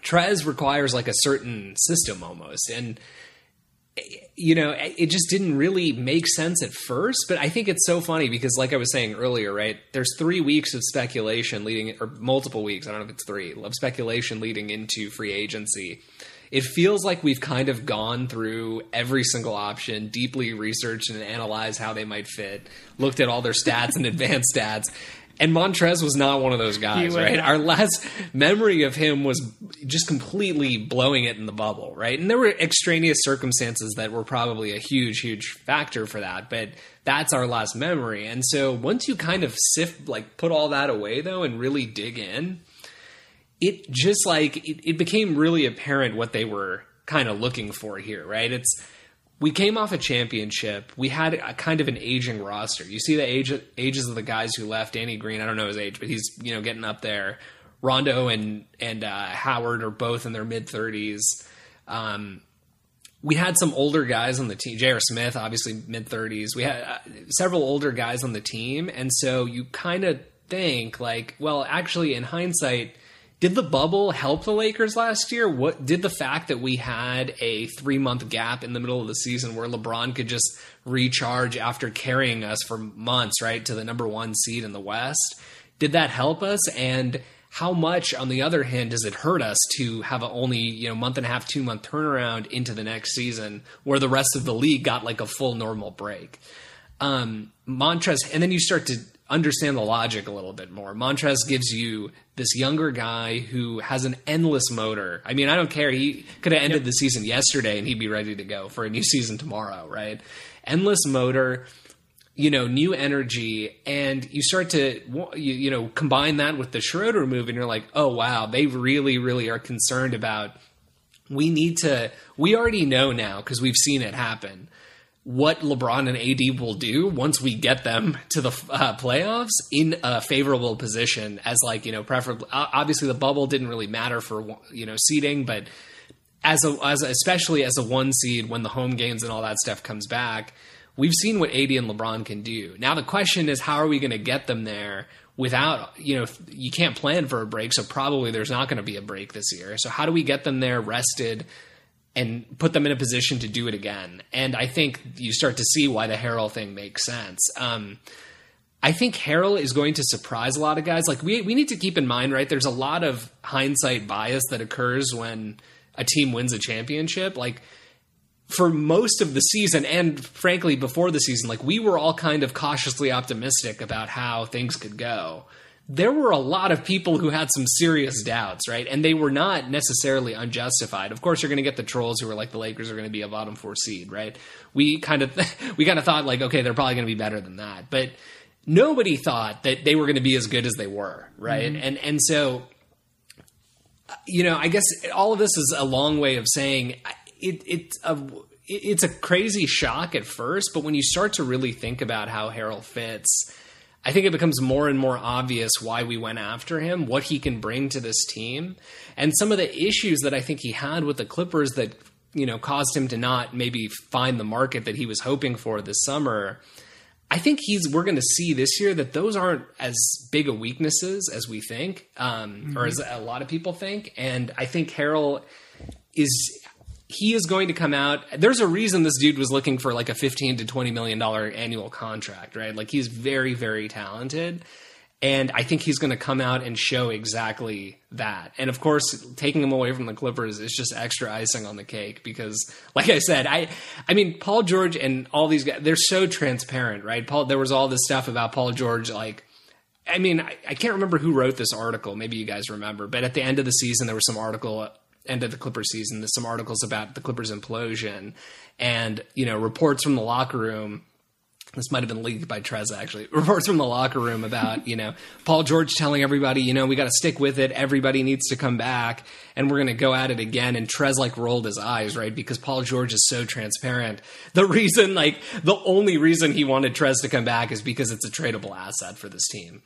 Trez requires like a certain system almost, and you know, it just didn't really make sense at first. But I think it's so funny because, like I was saying earlier, right? There's three weeks of speculation leading, or multiple weeks. I don't know if it's three of speculation leading into free agency it feels like we've kind of gone through every single option, deeply researched and analyzed how they might fit, looked at all their stats and advanced stats. And Montrez was not one of those guys, right? Our last memory of him was just completely blowing it in the bubble, right? And there were extraneous circumstances that were probably a huge, huge factor for that, but that's our last memory. And so once you kind of sift, like put all that away though and really dig in, it just like it, it became really apparent what they were kind of looking for here, right? It's we came off a championship. We had a kind of an aging roster. You see the age ages of the guys who left. Danny Green, I don't know his age, but he's you know getting up there. Rondo and and uh, Howard are both in their mid thirties. Um, we had some older guys on the team. J.R. Smith, obviously mid 30s. We had uh, several older guys on the team. And so you kind of think, like, well, actually, in hindsight, did the bubble help the Lakers last year? What did the fact that we had a three month gap in the middle of the season where LeBron could just recharge after carrying us for months, right, to the number one seed in the West? Did that help us? And how much, on the other hand, does it hurt us to have a only you know month and a half, two month turnaround into the next season, where the rest of the league got like a full normal break? Um, Montrez, and then you start to understand the logic a little bit more. Montrez gives you this younger guy who has an endless motor. I mean, I don't care. He could have ended yep. the season yesterday and he'd be ready to go for a new season tomorrow, right? Endless motor you know, new energy, and you start to you, you know combine that with the Schroeder move, and you're like, oh wow, they really, really are concerned about. We need to. We already know now because we've seen it happen. What LeBron and AD will do once we get them to the uh, playoffs in a favorable position, as like you know, preferably. Obviously, the bubble didn't really matter for you know seeding, but as a as a, especially as a one seed when the home games and all that stuff comes back we've seen what AD and LeBron can do. Now the question is, how are we going to get them there without, you know, you can't plan for a break, so probably there's not going to be a break this year. So how do we get them there rested and put them in a position to do it again? And I think you start to see why the Harrell thing makes sense. Um, I think Harrell is going to surprise a lot of guys. Like we we need to keep in mind, right? There's a lot of hindsight bias that occurs when a team wins a championship. Like for most of the season and frankly before the season like we were all kind of cautiously optimistic about how things could go there were a lot of people who had some serious doubts right? And they were not necessarily unjustified. Of course you're going to get the trolls who are like the lakers are going to be a bottom four seed right? We kind of we kind of thought like okay they're probably going to be better than that. But nobody thought that they were going to be as good as they were right? Mm-hmm. and and so you know i guess all of this is a long way of saying it, it's a it's a crazy shock at first, but when you start to really think about how Harrell fits, I think it becomes more and more obvious why we went after him, what he can bring to this team, and some of the issues that I think he had with the Clippers that you know caused him to not maybe find the market that he was hoping for this summer. I think he's we're going to see this year that those aren't as big a weaknesses as we think, um, mm-hmm. or as a lot of people think, and I think Harrell is he is going to come out. There's a reason this dude was looking for like a 15 to 20 million dollar annual contract, right? Like he's very, very talented. And I think he's going to come out and show exactly that. And of course, taking him away from the Clippers is just extra icing on the cake because, like I said, I, I mean, Paul George and all these guys, they're so transparent, right? Paul, there was all this stuff about Paul George, like, I mean, I, I can't remember who wrote this article. Maybe you guys remember, but at the end of the season, there was some article end of the Clippers season, there's some articles about the Clippers implosion and, you know, reports from the locker room. This might have been leaked by Trez actually. Reports from the locker room about, you know, Paul George telling everybody, you know, we got to stick with it. Everybody needs to come back and we're going to go at it again. And Trez like rolled his eyes, right? Because Paul George is so transparent. The reason, like, the only reason he wanted Trez to come back is because it's a tradable asset for this team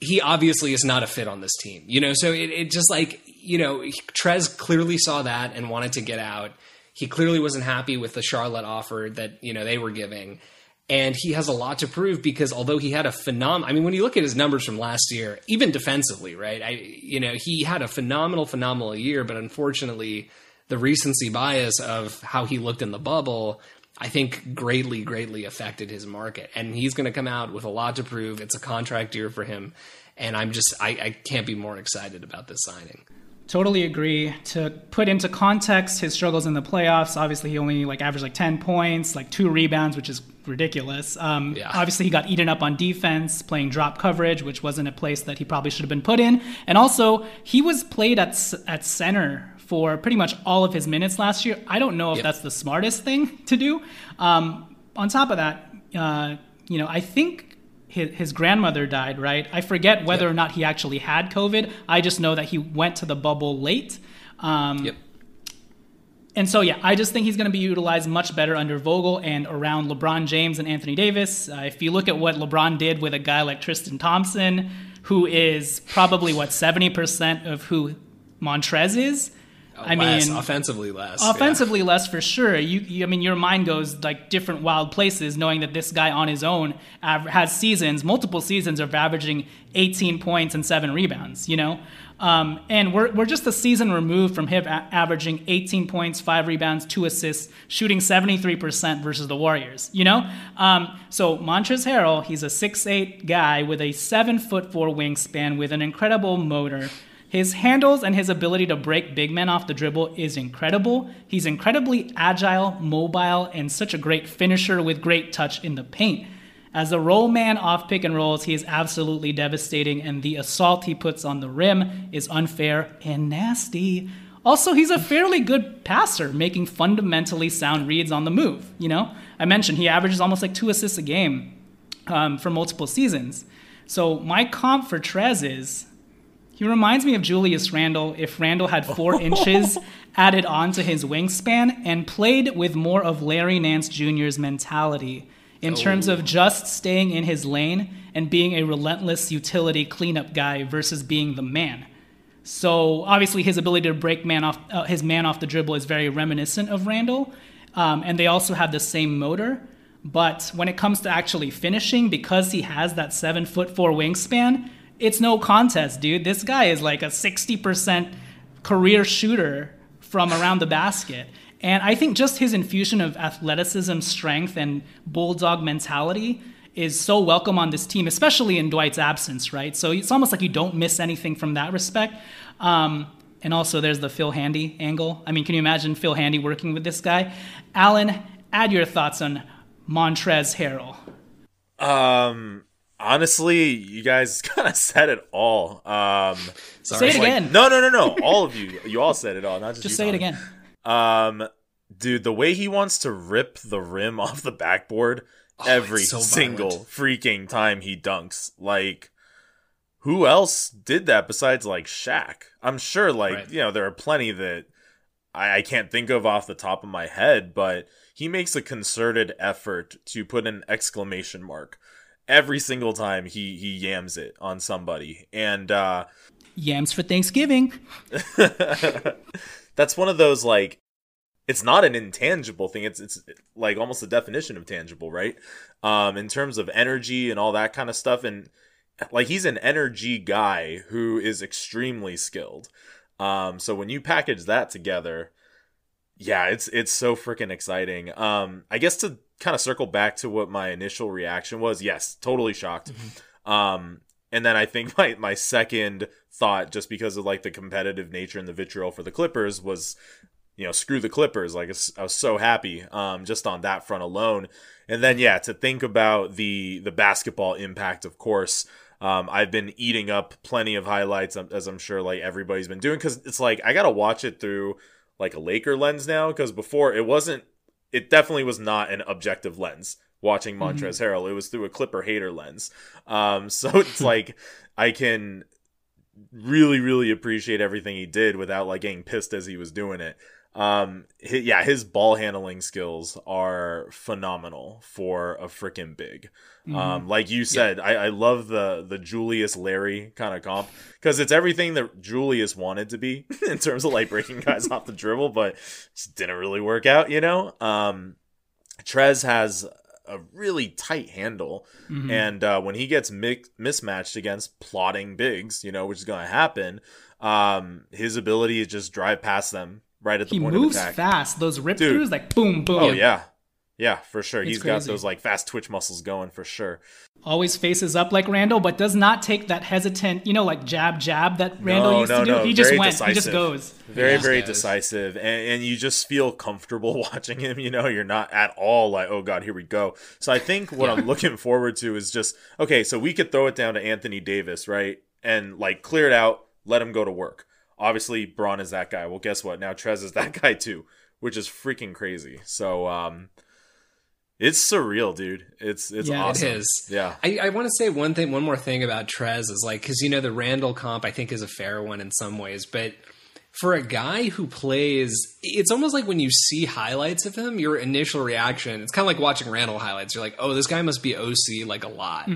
he obviously is not a fit on this team, you know. So it, it just like you know, Trez clearly saw that and wanted to get out. He clearly wasn't happy with the Charlotte offer that you know they were giving, and he has a lot to prove because although he had a phenomenal, I mean, when you look at his numbers from last year, even defensively, right? I you know he had a phenomenal, phenomenal year, but unfortunately, the recency bias of how he looked in the bubble I think greatly, greatly affected his market. And he's going to come out with a lot to prove. It's a contract year for him. And I'm just, I, I can't be more excited about this signing. Totally agree. To put into context his struggles in the playoffs, obviously he only like averaged like 10 points, like two rebounds, which is ridiculous. Um, yeah. Obviously he got eaten up on defense, playing drop coverage, which wasn't a place that he probably should have been put in. And also he was played at at center for pretty much all of his minutes last year. I don't know if yep. that's the smartest thing to do. Um, on top of that, uh, you know, I think his, his, grandmother died, right? I forget whether yep. or not he actually had COVID. I just know that he went to the bubble late. Um, yep. And so, yeah, I just think he's going to be utilized much better under Vogel and around LeBron James and Anthony Davis. Uh, if you look at what LeBron did with a guy like Tristan Thompson, who is probably, what, 70% of who Montrez is, I less, mean, offensively less. offensively less for sure. You, you, I mean, your mind goes like different wild places, knowing that this guy on his own has seasons, multiple seasons of averaging 18 points and seven rebounds. You know, um, and we're we're just a season removed from him a- averaging 18 points, five rebounds, two assists, shooting 73% versus the Warriors. You know, um, so Montrezl Harrell, he's a 6'8 guy with a seven foot four wingspan with an incredible motor. His handles and his ability to break big men off the dribble is incredible. He's incredibly agile, mobile, and such a great finisher with great touch in the paint. As a roll man off pick and rolls, he is absolutely devastating, and the assault he puts on the rim is unfair and nasty. Also, he's a fairly good passer, making fundamentally sound reads on the move. You know, I mentioned he averages almost like two assists a game um, for multiple seasons. So my comp for Trez is he reminds me of Julius Randle if Randle had four inches added onto his wingspan and played with more of Larry Nance Jr.'s mentality in terms of just staying in his lane and being a relentless utility cleanup guy versus being the man. So obviously his ability to break man off uh, his man off the dribble is very reminiscent of Randle, um, and they also have the same motor. But when it comes to actually finishing, because he has that seven foot four wingspan, it's no contest, dude. This guy is like a 60% career shooter from around the basket. And I think just his infusion of athleticism, strength, and bulldog mentality is so welcome on this team, especially in Dwight's absence, right? So it's almost like you don't miss anything from that respect. Um, and also, there's the Phil Handy angle. I mean, can you imagine Phil Handy working with this guy? Alan, add your thoughts on Montrez Harrell. Um, honestly, you guys kind of said it all. Um, Say it like- again. no, no, no, no. All of you, you all said it all. Not just Just you, say it again. Um, dude, the way he wants to rip the rim off the backboard every so single violent. freaking time he dunks, like. Who else did that besides like Shaq? I'm sure, like Right. you know, there are plenty that I, I can't think of off the top of my head, but he makes a concerted effort to put an exclamation mark every single time he he yams it on somebody, and uh, Yams for Thanksgiving. that's one of those like it's not an intangible thing. It's it's like almost the definition of tangible right? Um in terms of energy and all that kind of stuff. And like he's an energy guy who is extremely skilled. Um so when you package that together yeah it's it's so freaking exciting. Um i guess to kind of circle back to what my initial reaction was yes totally shocked um and then I think my my second thought, just because of like the competitive nature and the vitriol for the Clippers, was you know screw the Clippers. Like I was so happy um, just on that front alone. And then yeah, to think about the the basketball impact, of course. Um, I've been eating up plenty of highlights, um, as I'm sure like everybody's been doing, because it's like I gotta watch it through like a Laker lens now. Because before it wasn't, it definitely was not an objective lens watching Montrezl Harrell. It was through a Clipper hater lens. Um, so it's like I can really, really appreciate everything he did without like getting pissed as he was doing it. Um, hi- yeah, his ball handling skills are phenomenal for a freaking big. Um, like you said, I, I love the the Julius Larry kind of comp because it's everything that Julius wanted to be in terms of like breaking guys off the dribble, but just didn't really work out, you know. Um, Trez has a really tight handle, Mm-hmm. and uh, when he gets mi- mismatched against plotting bigs, you know, which is going to happen, um, his ability to just drive past them right at the He point moves of attack. fast. Those rip Dude. throughs, like boom, boom. Oh yeah, yeah, for sure. It's He's got those like fast twitch muscles going for sure. Always faces up like Randle, but does not take that hesitant, you know, like jab, jab that Randle no, used no, to do. no. He just very went. Decisive. He just goes. Very, just very goes. decisive, and, and you just feel comfortable watching him. You know, you're not at all like, oh god, here we go. So I think what I'm looking forward to is just okay. So we could throw it down to Anthony Davis, right, and like clear it out, let him go to work. Obviously, Bron is that guy. Well, guess what? Now Trez is that guy too, which is freaking crazy. So, um, it's surreal, dude. It's it's Yeah, it awesome. It is. Yeah. I, I want to say one thing, one more thing about Trez is like, because you know the Randle comp I think is a fair one in some ways, but for a guy who plays, it's almost like when you see highlights of him, your initial reaction, it's kind of like watching Randle highlights. You're like, oh, this guy must be OC like a lot.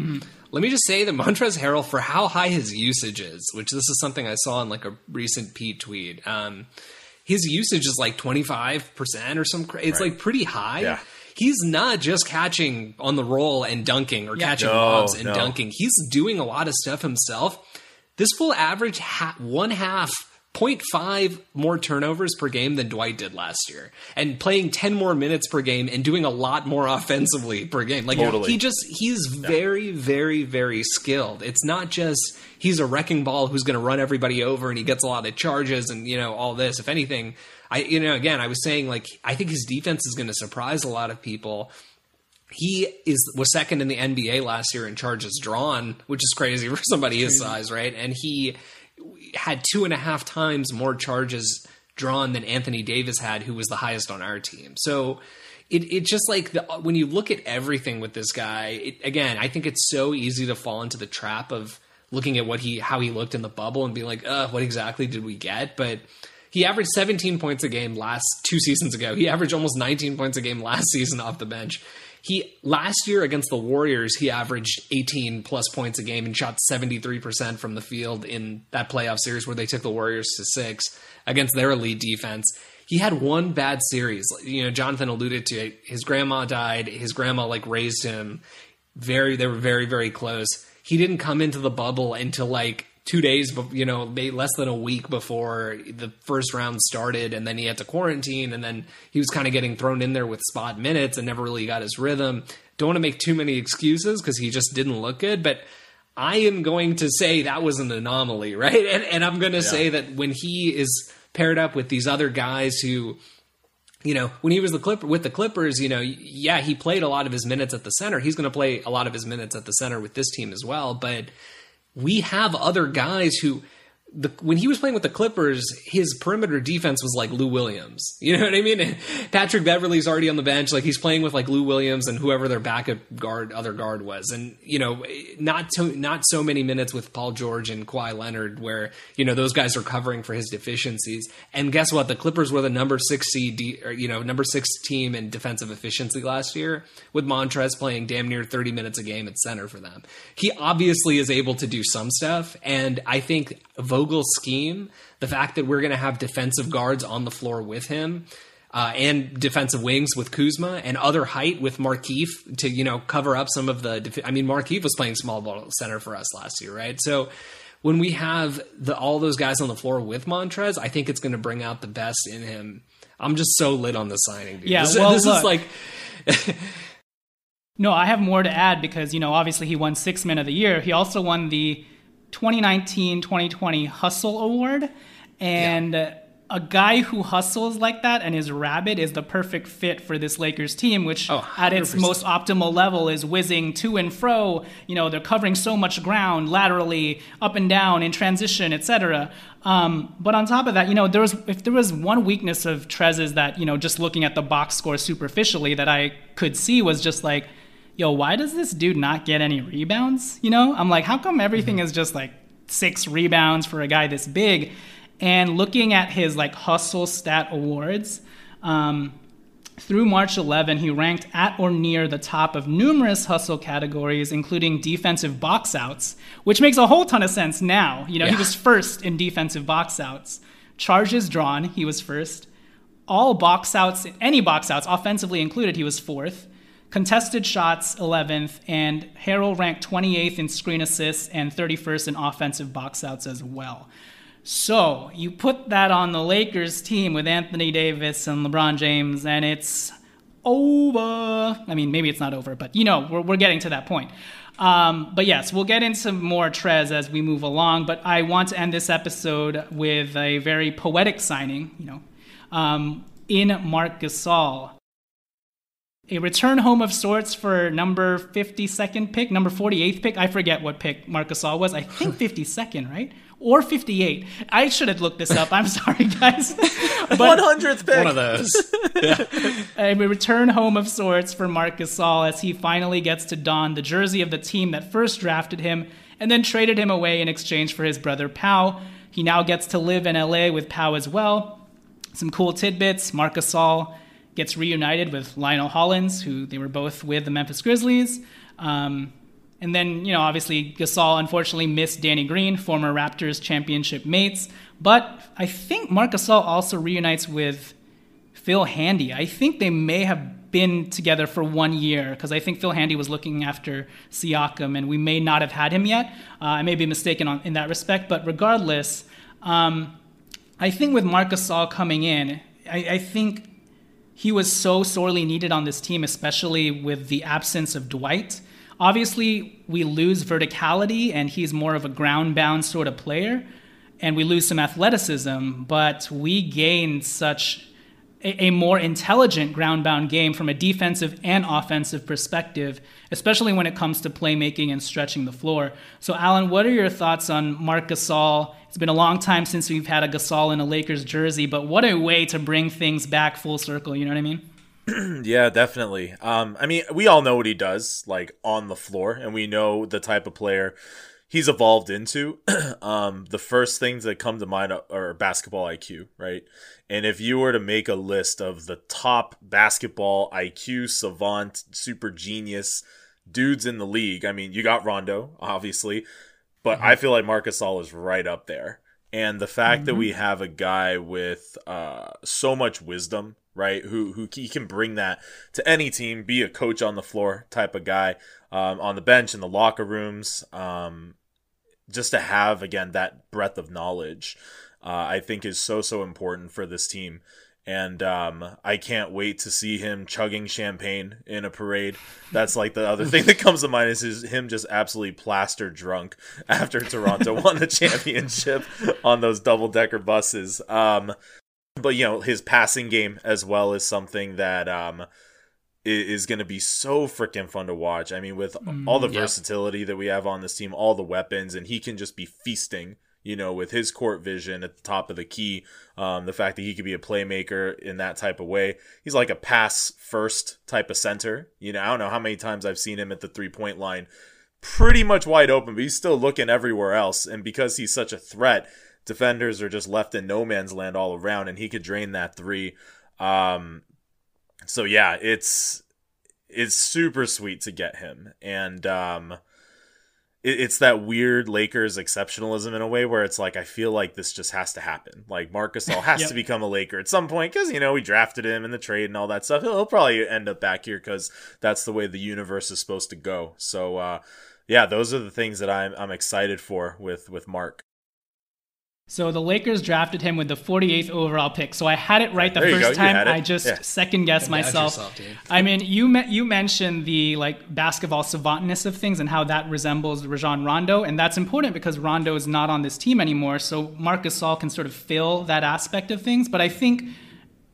Let me just say that Montrezl Harrell, for how high his usage is, which this is something I saw in like a recent Pete tweet. Um, his usage is like 25% or some, cra- it's Right. like pretty high. Yeah. He's not just catching on the roll and dunking or catching No, lobs and no. dunking. He's doing a lot of stuff himself. This full average ha- one half 0.5 more turnovers per game than Dwight did last year, and playing 10 more minutes per game and doing a lot more offensively per game. Like Totally. he just he's very, very, very skilled. It's not just he's a wrecking ball who's going to run everybody over and he gets a lot of charges and you know all this. If anything, I you know again I was saying like I think his defense is going to surprise a lot of people he is was second in the NBA last year in charges drawn, which is crazy for somebody his size, right? And he had two and a half times more charges drawn than Anthony Davis had, who was the highest on our team. So it it just like the, when you look at everything with this guy, it, again, I think it's so easy to fall into the trap of looking at what he how he looked in the bubble and being like, uh, what exactly did we get? But he averaged 17 points a game last two seasons ago. He averaged almost 19 points a game last season off the bench. He last year against the Warriors, he averaged 18 plus points a game and shot 73% from the field in that playoff series where they took the Warriors to 6 against their elite defense. He had one bad series. You know, Jonathan alluded to it. His grandma died. His grandma like raised him. Very they were very very close. He didn't come into the bubble until like two days, you know, less than a week before the first round started, and then he had to quarantine, and then he was kind of getting thrown in there with spot minutes and never really got his rhythm. Don't want to make too many excuses because he just didn't look good, but I am going to say that was an anomaly, right? And, and I'm going to say that when he is paired up with these other guys who you know, when he was the Clipper with the Clippers, you know, yeah, he played a lot of his minutes at the center. He's going to play a lot of his minutes at the center with this team as well. But we have other guys who, the, when he was playing with the Clippers, his perimeter defense was like Lou Williams. You know what I mean? Patrick Beverley's already on the bench, like he's playing with like Lou Williams and whoever their backup guard, other guard was, and you know, not so not so many minutes with Paul George and Kawhi Leonard, where you know those guys are covering for his deficiencies. And guess what? The Clippers were the number six seed, you know, number six team in defensive efficiency last year, with Montrez playing damn near thirty minutes a game at center for them. He obviously is able to do some stuff, and I think Scheme, the fact that we're going to have defensive guards on the floor with him. Uh, and defensive wings with Kuzma and other height with Markieff to you know cover up some of the. Defi- I mean, Markieff was playing small ball center for us last year, right? So when we have the all those guys on the floor with Montrez, I think it's going to bring out the best in him. I'm just so lit on the signing. Dude. Yeah, this, well, this look. is like No, I have more to add because, you know, obviously he won Six Men of the Year. He also won the 2019 2020 Hustle Award. And uh, a guy who hustles like that and is rabid is the perfect fit for this Lakers team, which Oh, at its most optimal level is whizzing to and fro. You know, they're covering so much ground laterally, up and down, in transition, etc. Um, but on top of that, you know, there was if there was one weakness of Trez's that you know, just looking at the box score superficially, that I could see was just like, yo, why does this dude not get any rebounds? You know, I'm like, how come everything is just like six rebounds for a guy this big? And looking at his like hustle stat awards, um, through March 11, he ranked at or near the top of numerous hustle categories, including defensive box outs, which makes a whole ton of sense now. You know, he was first in defensive box outs. Charges drawn, he was first. All box outs, any box outs, offensively included, he was fourth. Contested shots, 11th. And Harrell ranked 28th in screen assists and 31st in offensive box outs as well. So you put that on the Lakers team with Anthony Davis and LeBron James, and it's over. I mean, maybe it's not over, but you know, we're, we're getting to that point. Um, but yes, we'll get into more Trez as we move along. But I want to end this episode with a very poetic signing, you know, um, in Marc Gasol. A return home of sorts for number 52nd pick, number 48th pick. I forget what pick Marc Gasol was. I think 52nd, right? Or 58. I should have looked this up. I'm sorry, guys. But- One hundredth pick. one of those. a return home of sorts for Marc Gasol as he finally gets to don the jersey of the team that first drafted him and then traded him away in exchange for his brother Pau. He now gets to live in LA with Pau as well. Some cool tidbits. Marc Gasol gets reunited with Lionel Hollins, who they were both with the Memphis Grizzlies. Um, And then, you know, obviously Gasol unfortunately missed Danny Green, former Raptors championship mates. But I think Marc Gasol also reunites with Phil Handy. I think they may have been together for one year because I think Phil Handy was looking after Siakam and we may not have had him yet. Uh, I may be mistaken on, in that respect, but regardless, um, I think with Marc Gasol coming in, I, I think he was so sorely needed on this team, especially with the absence of Dwight. Obviously, we lose verticality, and he's more of a ground bound sort of player, and we lose some athleticism, but we gain such a, a more intelligent ground bound game from a defensive and offensive perspective, especially when it comes to playmaking and stretching the floor. So, Alan, what are your thoughts on Marc Gasol? It's been a long time since we've had a Gasol in a Lakers jersey, but what a way to bring things back full circle. You know what I mean? yeah, definitely. Um, I mean, we all know what he does, like on the floor, and we know the type of player he's evolved into. um, the first things that come to mind are basketball IQ, right? And if you were to make a list of the top basketball IQ savant, super genius dudes in the league, I mean, you got Rondo, obviously, but mm-hmm. I feel like Marc Gasol is right up there. And the fact mm-hmm. that we have a guy with uh, so much wisdom right? Who who he can bring that to any team, be a coach on the floor type of guy, um, on the bench in the locker rooms, um, just to have again that breadth of knowledge, uh, I think is so so important for this team. And um, I can't wait to see him chugging champagne in a parade. That's like the other thing that comes to mind is his, him just absolutely plaster drunk after Toronto won the championship on those double decker buses. Um, but you know his passing game as well is something that um is going to be so freaking fun to watch. I mean, with mm, all the versatility that we have on this team, all the weapons, and he can just be feasting. You know, with his court vision at the top of the key, um, the fact that he could be a playmaker in that type of way, he's like a pass first type of center. You know, I don't know how many times I've seen him at the three point line, pretty much wide open, but he's still looking everywhere else. And because he's such a threat, defenders are just left in no man's land all around, and he could drain that three. Um, so yeah, it's it's super sweet to get him, and um, it, it's that weird Lakers exceptionalism in a way where it's like I feel like this just has to happen. Like Marc Gasol has yep. to become a Laker at some point because you know we drafted him in the trade and all that stuff. He'll, he'll probably end up back here because that's the way the universe is supposed to go. So uh, yeah, those are the things that I'm I'm excited for with with Marc. So the Lakers drafted him with the 48th overall pick. So I had it right the there first time. I just yeah. second guessed myself. Yourself, I mean, you me- you mentioned the like basketball savantness of things and how that resembles Rajon Rondo, and that's important because Rondo is not on this team anymore. So Marc Gasol can sort of fill that aspect of things. But I think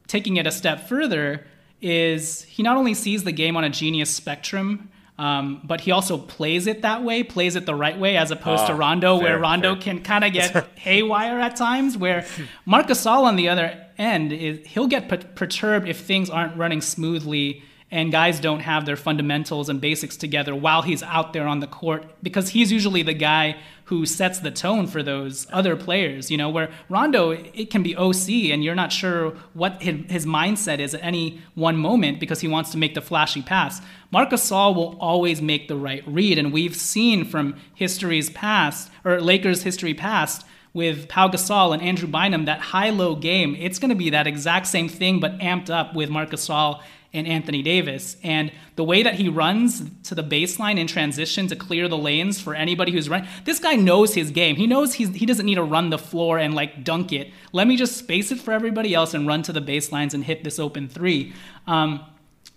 taking it a step further is he not only sees the game on a genius spectrum um, but he also plays it that way, plays it the right way, as opposed uh, to ah, Rondo, fair, where Rondo fair. can kind of get haywire at times. Where Marc Gasol, on the other end, is he'll get perturbed if things aren't running smoothly and guys don't have their fundamentals and basics together while he's out there on the court because he's usually the guy who sets the tone for those other players, you know, where Rondo, it can be OC and you're not sure what his, mindset is at any one moment because he wants to make the flashy pass. Marc Gasol will always make the right read. And we've seen from history's past, or Lakers history past, with Pau Gasol and Andrew Bynum, that high-low game, it's going to be that exact same thing, but amped up with Marc Gasol and Anthony Davis. And the way that he runs to the baseline in transition to clear the lanes for anybody who's running, this guy knows his game. He knows he's, he doesn't need to run the floor and like dunk it. Let me just space it for everybody else and run to the baselines and hit this open three. Um,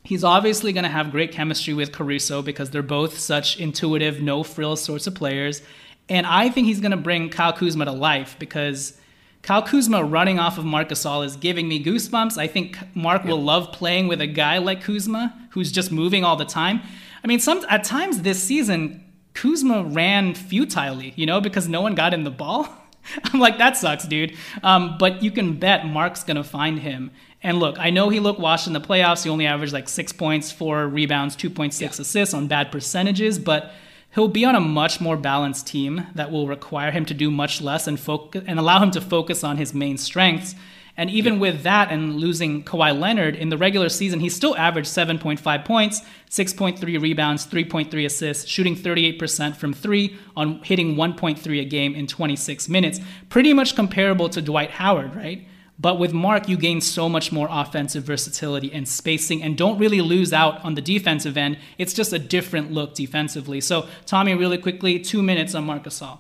He's obviously going to have great chemistry with Caruso because they're both such intuitive, no frills sorts of players. And I think he's going to bring Kyle Kuzma to life because Kyle Kuzma running off of Marc Gasol is giving me goosebumps. I think Marc will love playing with a guy like Kuzma who's just moving all the time. I mean, some at times this season, Kuzma ran futilely, you know, because no one got in the ball. I'm like, that sucks, dude. Um, but you can bet Marc's gonna find him. And look, I know he looked washed in the playoffs. He only averaged like six points, four rebounds, 2.6 yeah. assists on bad percentages, but he'll be on a much more balanced team that will require him to do much less and focus and allow him to focus on his main strengths. And even with that and losing Kawhi Leonard in the regular season, he still averaged 7.5 points, 6.3 rebounds, 3.3 assists, shooting 38% from three on hitting 1.3 a game in 26 minutes. Pretty much comparable to Dwight Howard, right? But with Marc, you gain so much more offensive versatility and spacing and don't really lose out on the defensive end. It's just a different look defensively. So, Tommy, really quickly, two minutes on Marc Gasol.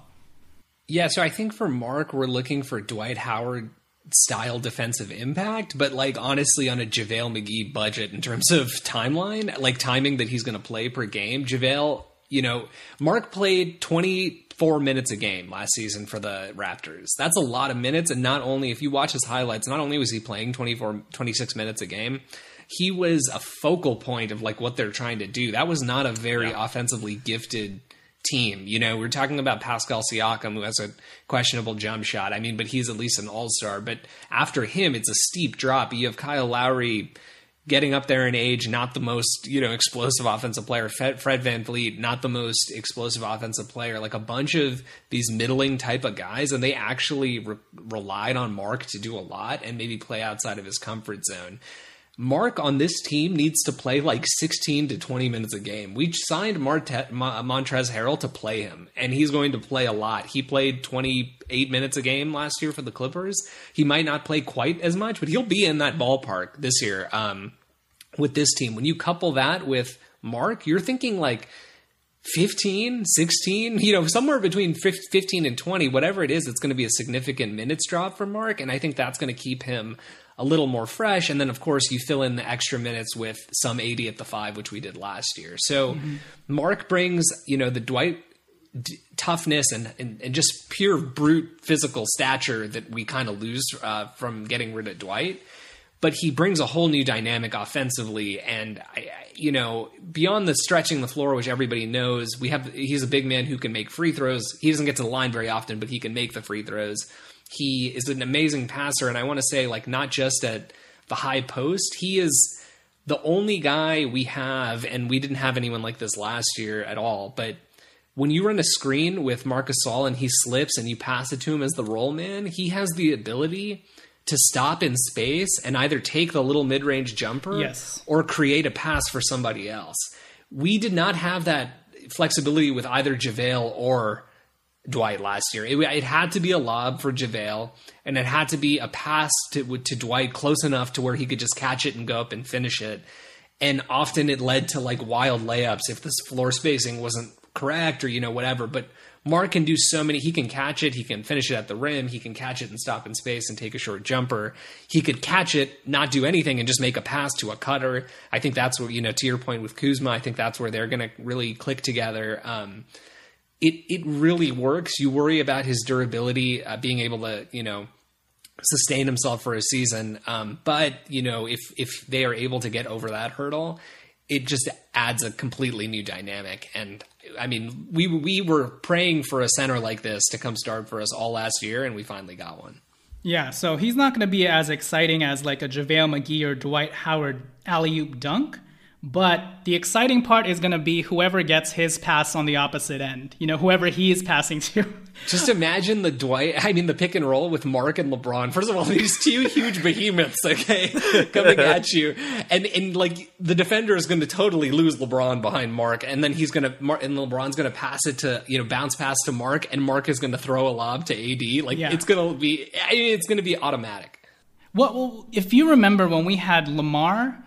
Yeah, so I think for Marc, we're looking for Dwight Howard style defensive impact, but like honestly, on a JaVale McGee budget in terms of timeline, like timing that he's going to play per game, JaVale, you know, Marc played 24 minutes a game last season for the Raptors. That's a lot of minutes. And not only, if you watch his highlights, not only was he playing 24, 26 minutes a game, he was a focal point of like what they're trying to do. That was not a very yeah. offensively gifted team. You know, we're talking about Pascal Siakam, who has a questionable jump shot. I mean, but he's at least an all star. But after him, it's a steep drop. You have Kyle Lowry getting up there in age, not the most, you know, explosive offensive player. Fred, Fred VanVleet, not the most explosive offensive player. Like a bunch of these middling type of guys, and they actually re- relied on Marc to do a lot and maybe play outside of his comfort zone. Marc on this team needs to play like 16 to 20 minutes a game. We signed Marte- Montrezl Harrell to play him, and he's going to play a lot. He played 28 minutes a game last year for the Clippers. He might not play quite as much, but he'll be in that ballpark this year um, with this team. When you couple that with Marc, you're thinking like 15, 16, you know, somewhere between 15 and 20, whatever it is, it's going to be a significant minutes drop for Marc. And I think that's going to keep him a little more fresh. And then, of course, you fill in the extra minutes with some 80 at the five, which we did last year. So mm-hmm. Marc brings, you know, the Dwight d- toughness and, and, and, just pure brute physical stature that we kind of lose uh, from getting rid of Dwight. But he brings a whole new dynamic offensively, and I, you know, beyond the stretching the floor, which everybody knows, we have. He's a big man who can make free throws. He doesn't get to the line very often, but he can make the free throws. He is an amazing passer, and I want to say, like, not just at the high post, he is the only guy we have, and we didn't have anyone like this last year at all. But when you run a screen with Marc Gasol and he slips and you pass it to him as the roll man, he has the ability to stop in space and either take the little mid range jumper yes. or create a pass for somebody else. We did not have that flexibility with either JaVale or Dwight last year. It, it, had to be a lob for JaVale, and it had to be a pass to, to Dwight close enough to where he could just catch it and go up and finish it. And often it led to like wild layups if this floor spacing wasn't correct or, you know, whatever. But Marc can do so many. He can catch it. He can finish it at the rim. He can catch it and stop in space and take a short jumper. He could catch it, not do anything, and just make a pass to a cutter. I think that's where, you know, to your point with Kuzma, I think that's where they're going to really click together. Um, it it really works. You worry about his durability, uh, being able to you know sustain himself for a season. Um, but you know if if they are able to get over that hurdle, it just adds a completely new dynamic. And I mean, we we were praying for a center like this to come start for us all last year, and we finally got one. Yeah, so he's not going to be as exciting as like a JaVale McGee or Dwight Howard alley oop dunk, but the exciting part is going to be whoever gets his pass on the opposite end. You know, whoever he is passing to. Just imagine the Dwight, I mean, the pick and roll with Marc and LeBron. First of all, these two huge behemoths, okay, coming at you. And, and like, the defender is going to totally lose LeBron behind Marc. And then he's going to, and LeBron's going to pass it to, you know, bounce pass to Marc. And Marc is going to throw a lob to AD. Like, yeah. it's going to be, it's going to be automatic. Well, if you remember when we had Lamar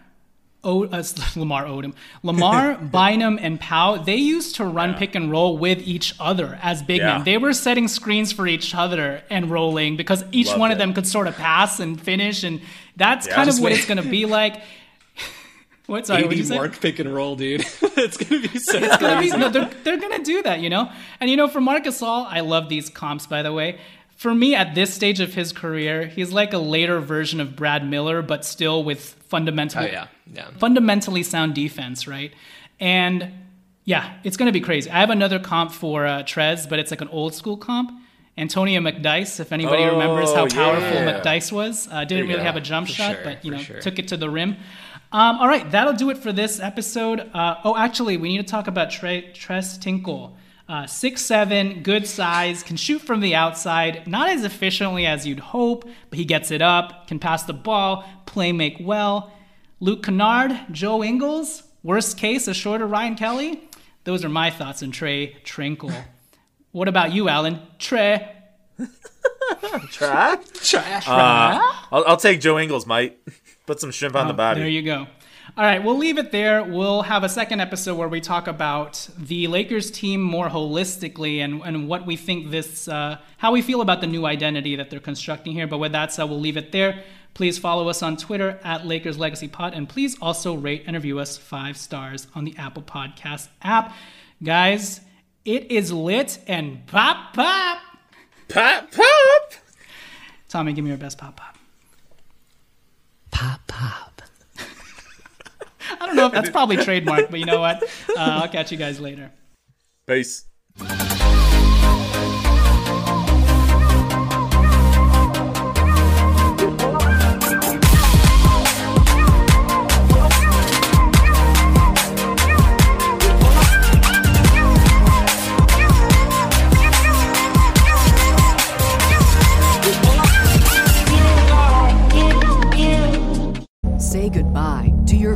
o- uh, Lamar Odom, Lamar, Bynum, and Powell, they used to run yeah. pick and roll with each other as big yeah. men. They were setting screens for each other and rolling because each Loved one it. of them could sort of pass and finish, and that's yeah, kind of what it's going to be like. What? Sorry, what Marc pick and roll, dude. it's gonna be so. It's gonna be, no, they're, they're gonna do that, you know. And you know, for Marc Gasol, I love these comps. By the way, for me at this stage of his career, he's like a later version of Brad Miller, but still with fundamentally, oh, yeah. Yeah. fundamentally sound defense, right? And yeah, it's going to be crazy. I have another comp for uh, Trez, but it's like an old school comp. Antonio McDyess, if anybody oh, remembers how powerful yeah. McDyess was, uh, didn't really have a jump for shot, sure, but you know, sure. took it to the rim. Um, all right, that'll do it for this episode. Uh, oh, actually, we need to talk about Tre- Tres Tinkle. Uh, six seven, good size, can shoot from the outside, not as efficiently as you'd hope, but he gets it up, can pass the ball, play make well. Luke Kennard, Joe Ingles, worst case, a shorter Ryan Kelly. Those are my thoughts on Trey Trinkle. what about you, Alan? Trey. Try? Trash. Uh, I'll, I'll take Joe Ingles, mate. Put some shrimp on the body. Oh, There you go. All right, we'll leave it there. We'll have a second episode where we talk about the Lakers team more holistically and, and what we think this, uh, how we feel about the new identity that they're constructing here. But with that said, we'll leave it there. Please follow us on Twitter at Lakers Legacy Pod, and please also rate and review us five stars on the Apple Podcast app. Guys, it is lit and pop pop. Pop, pop! Tommy, give me your best pop pop. Pop, pop. I don't know if that's probably trademark, but you know what? Uh, I'll catch you guys later. Peace.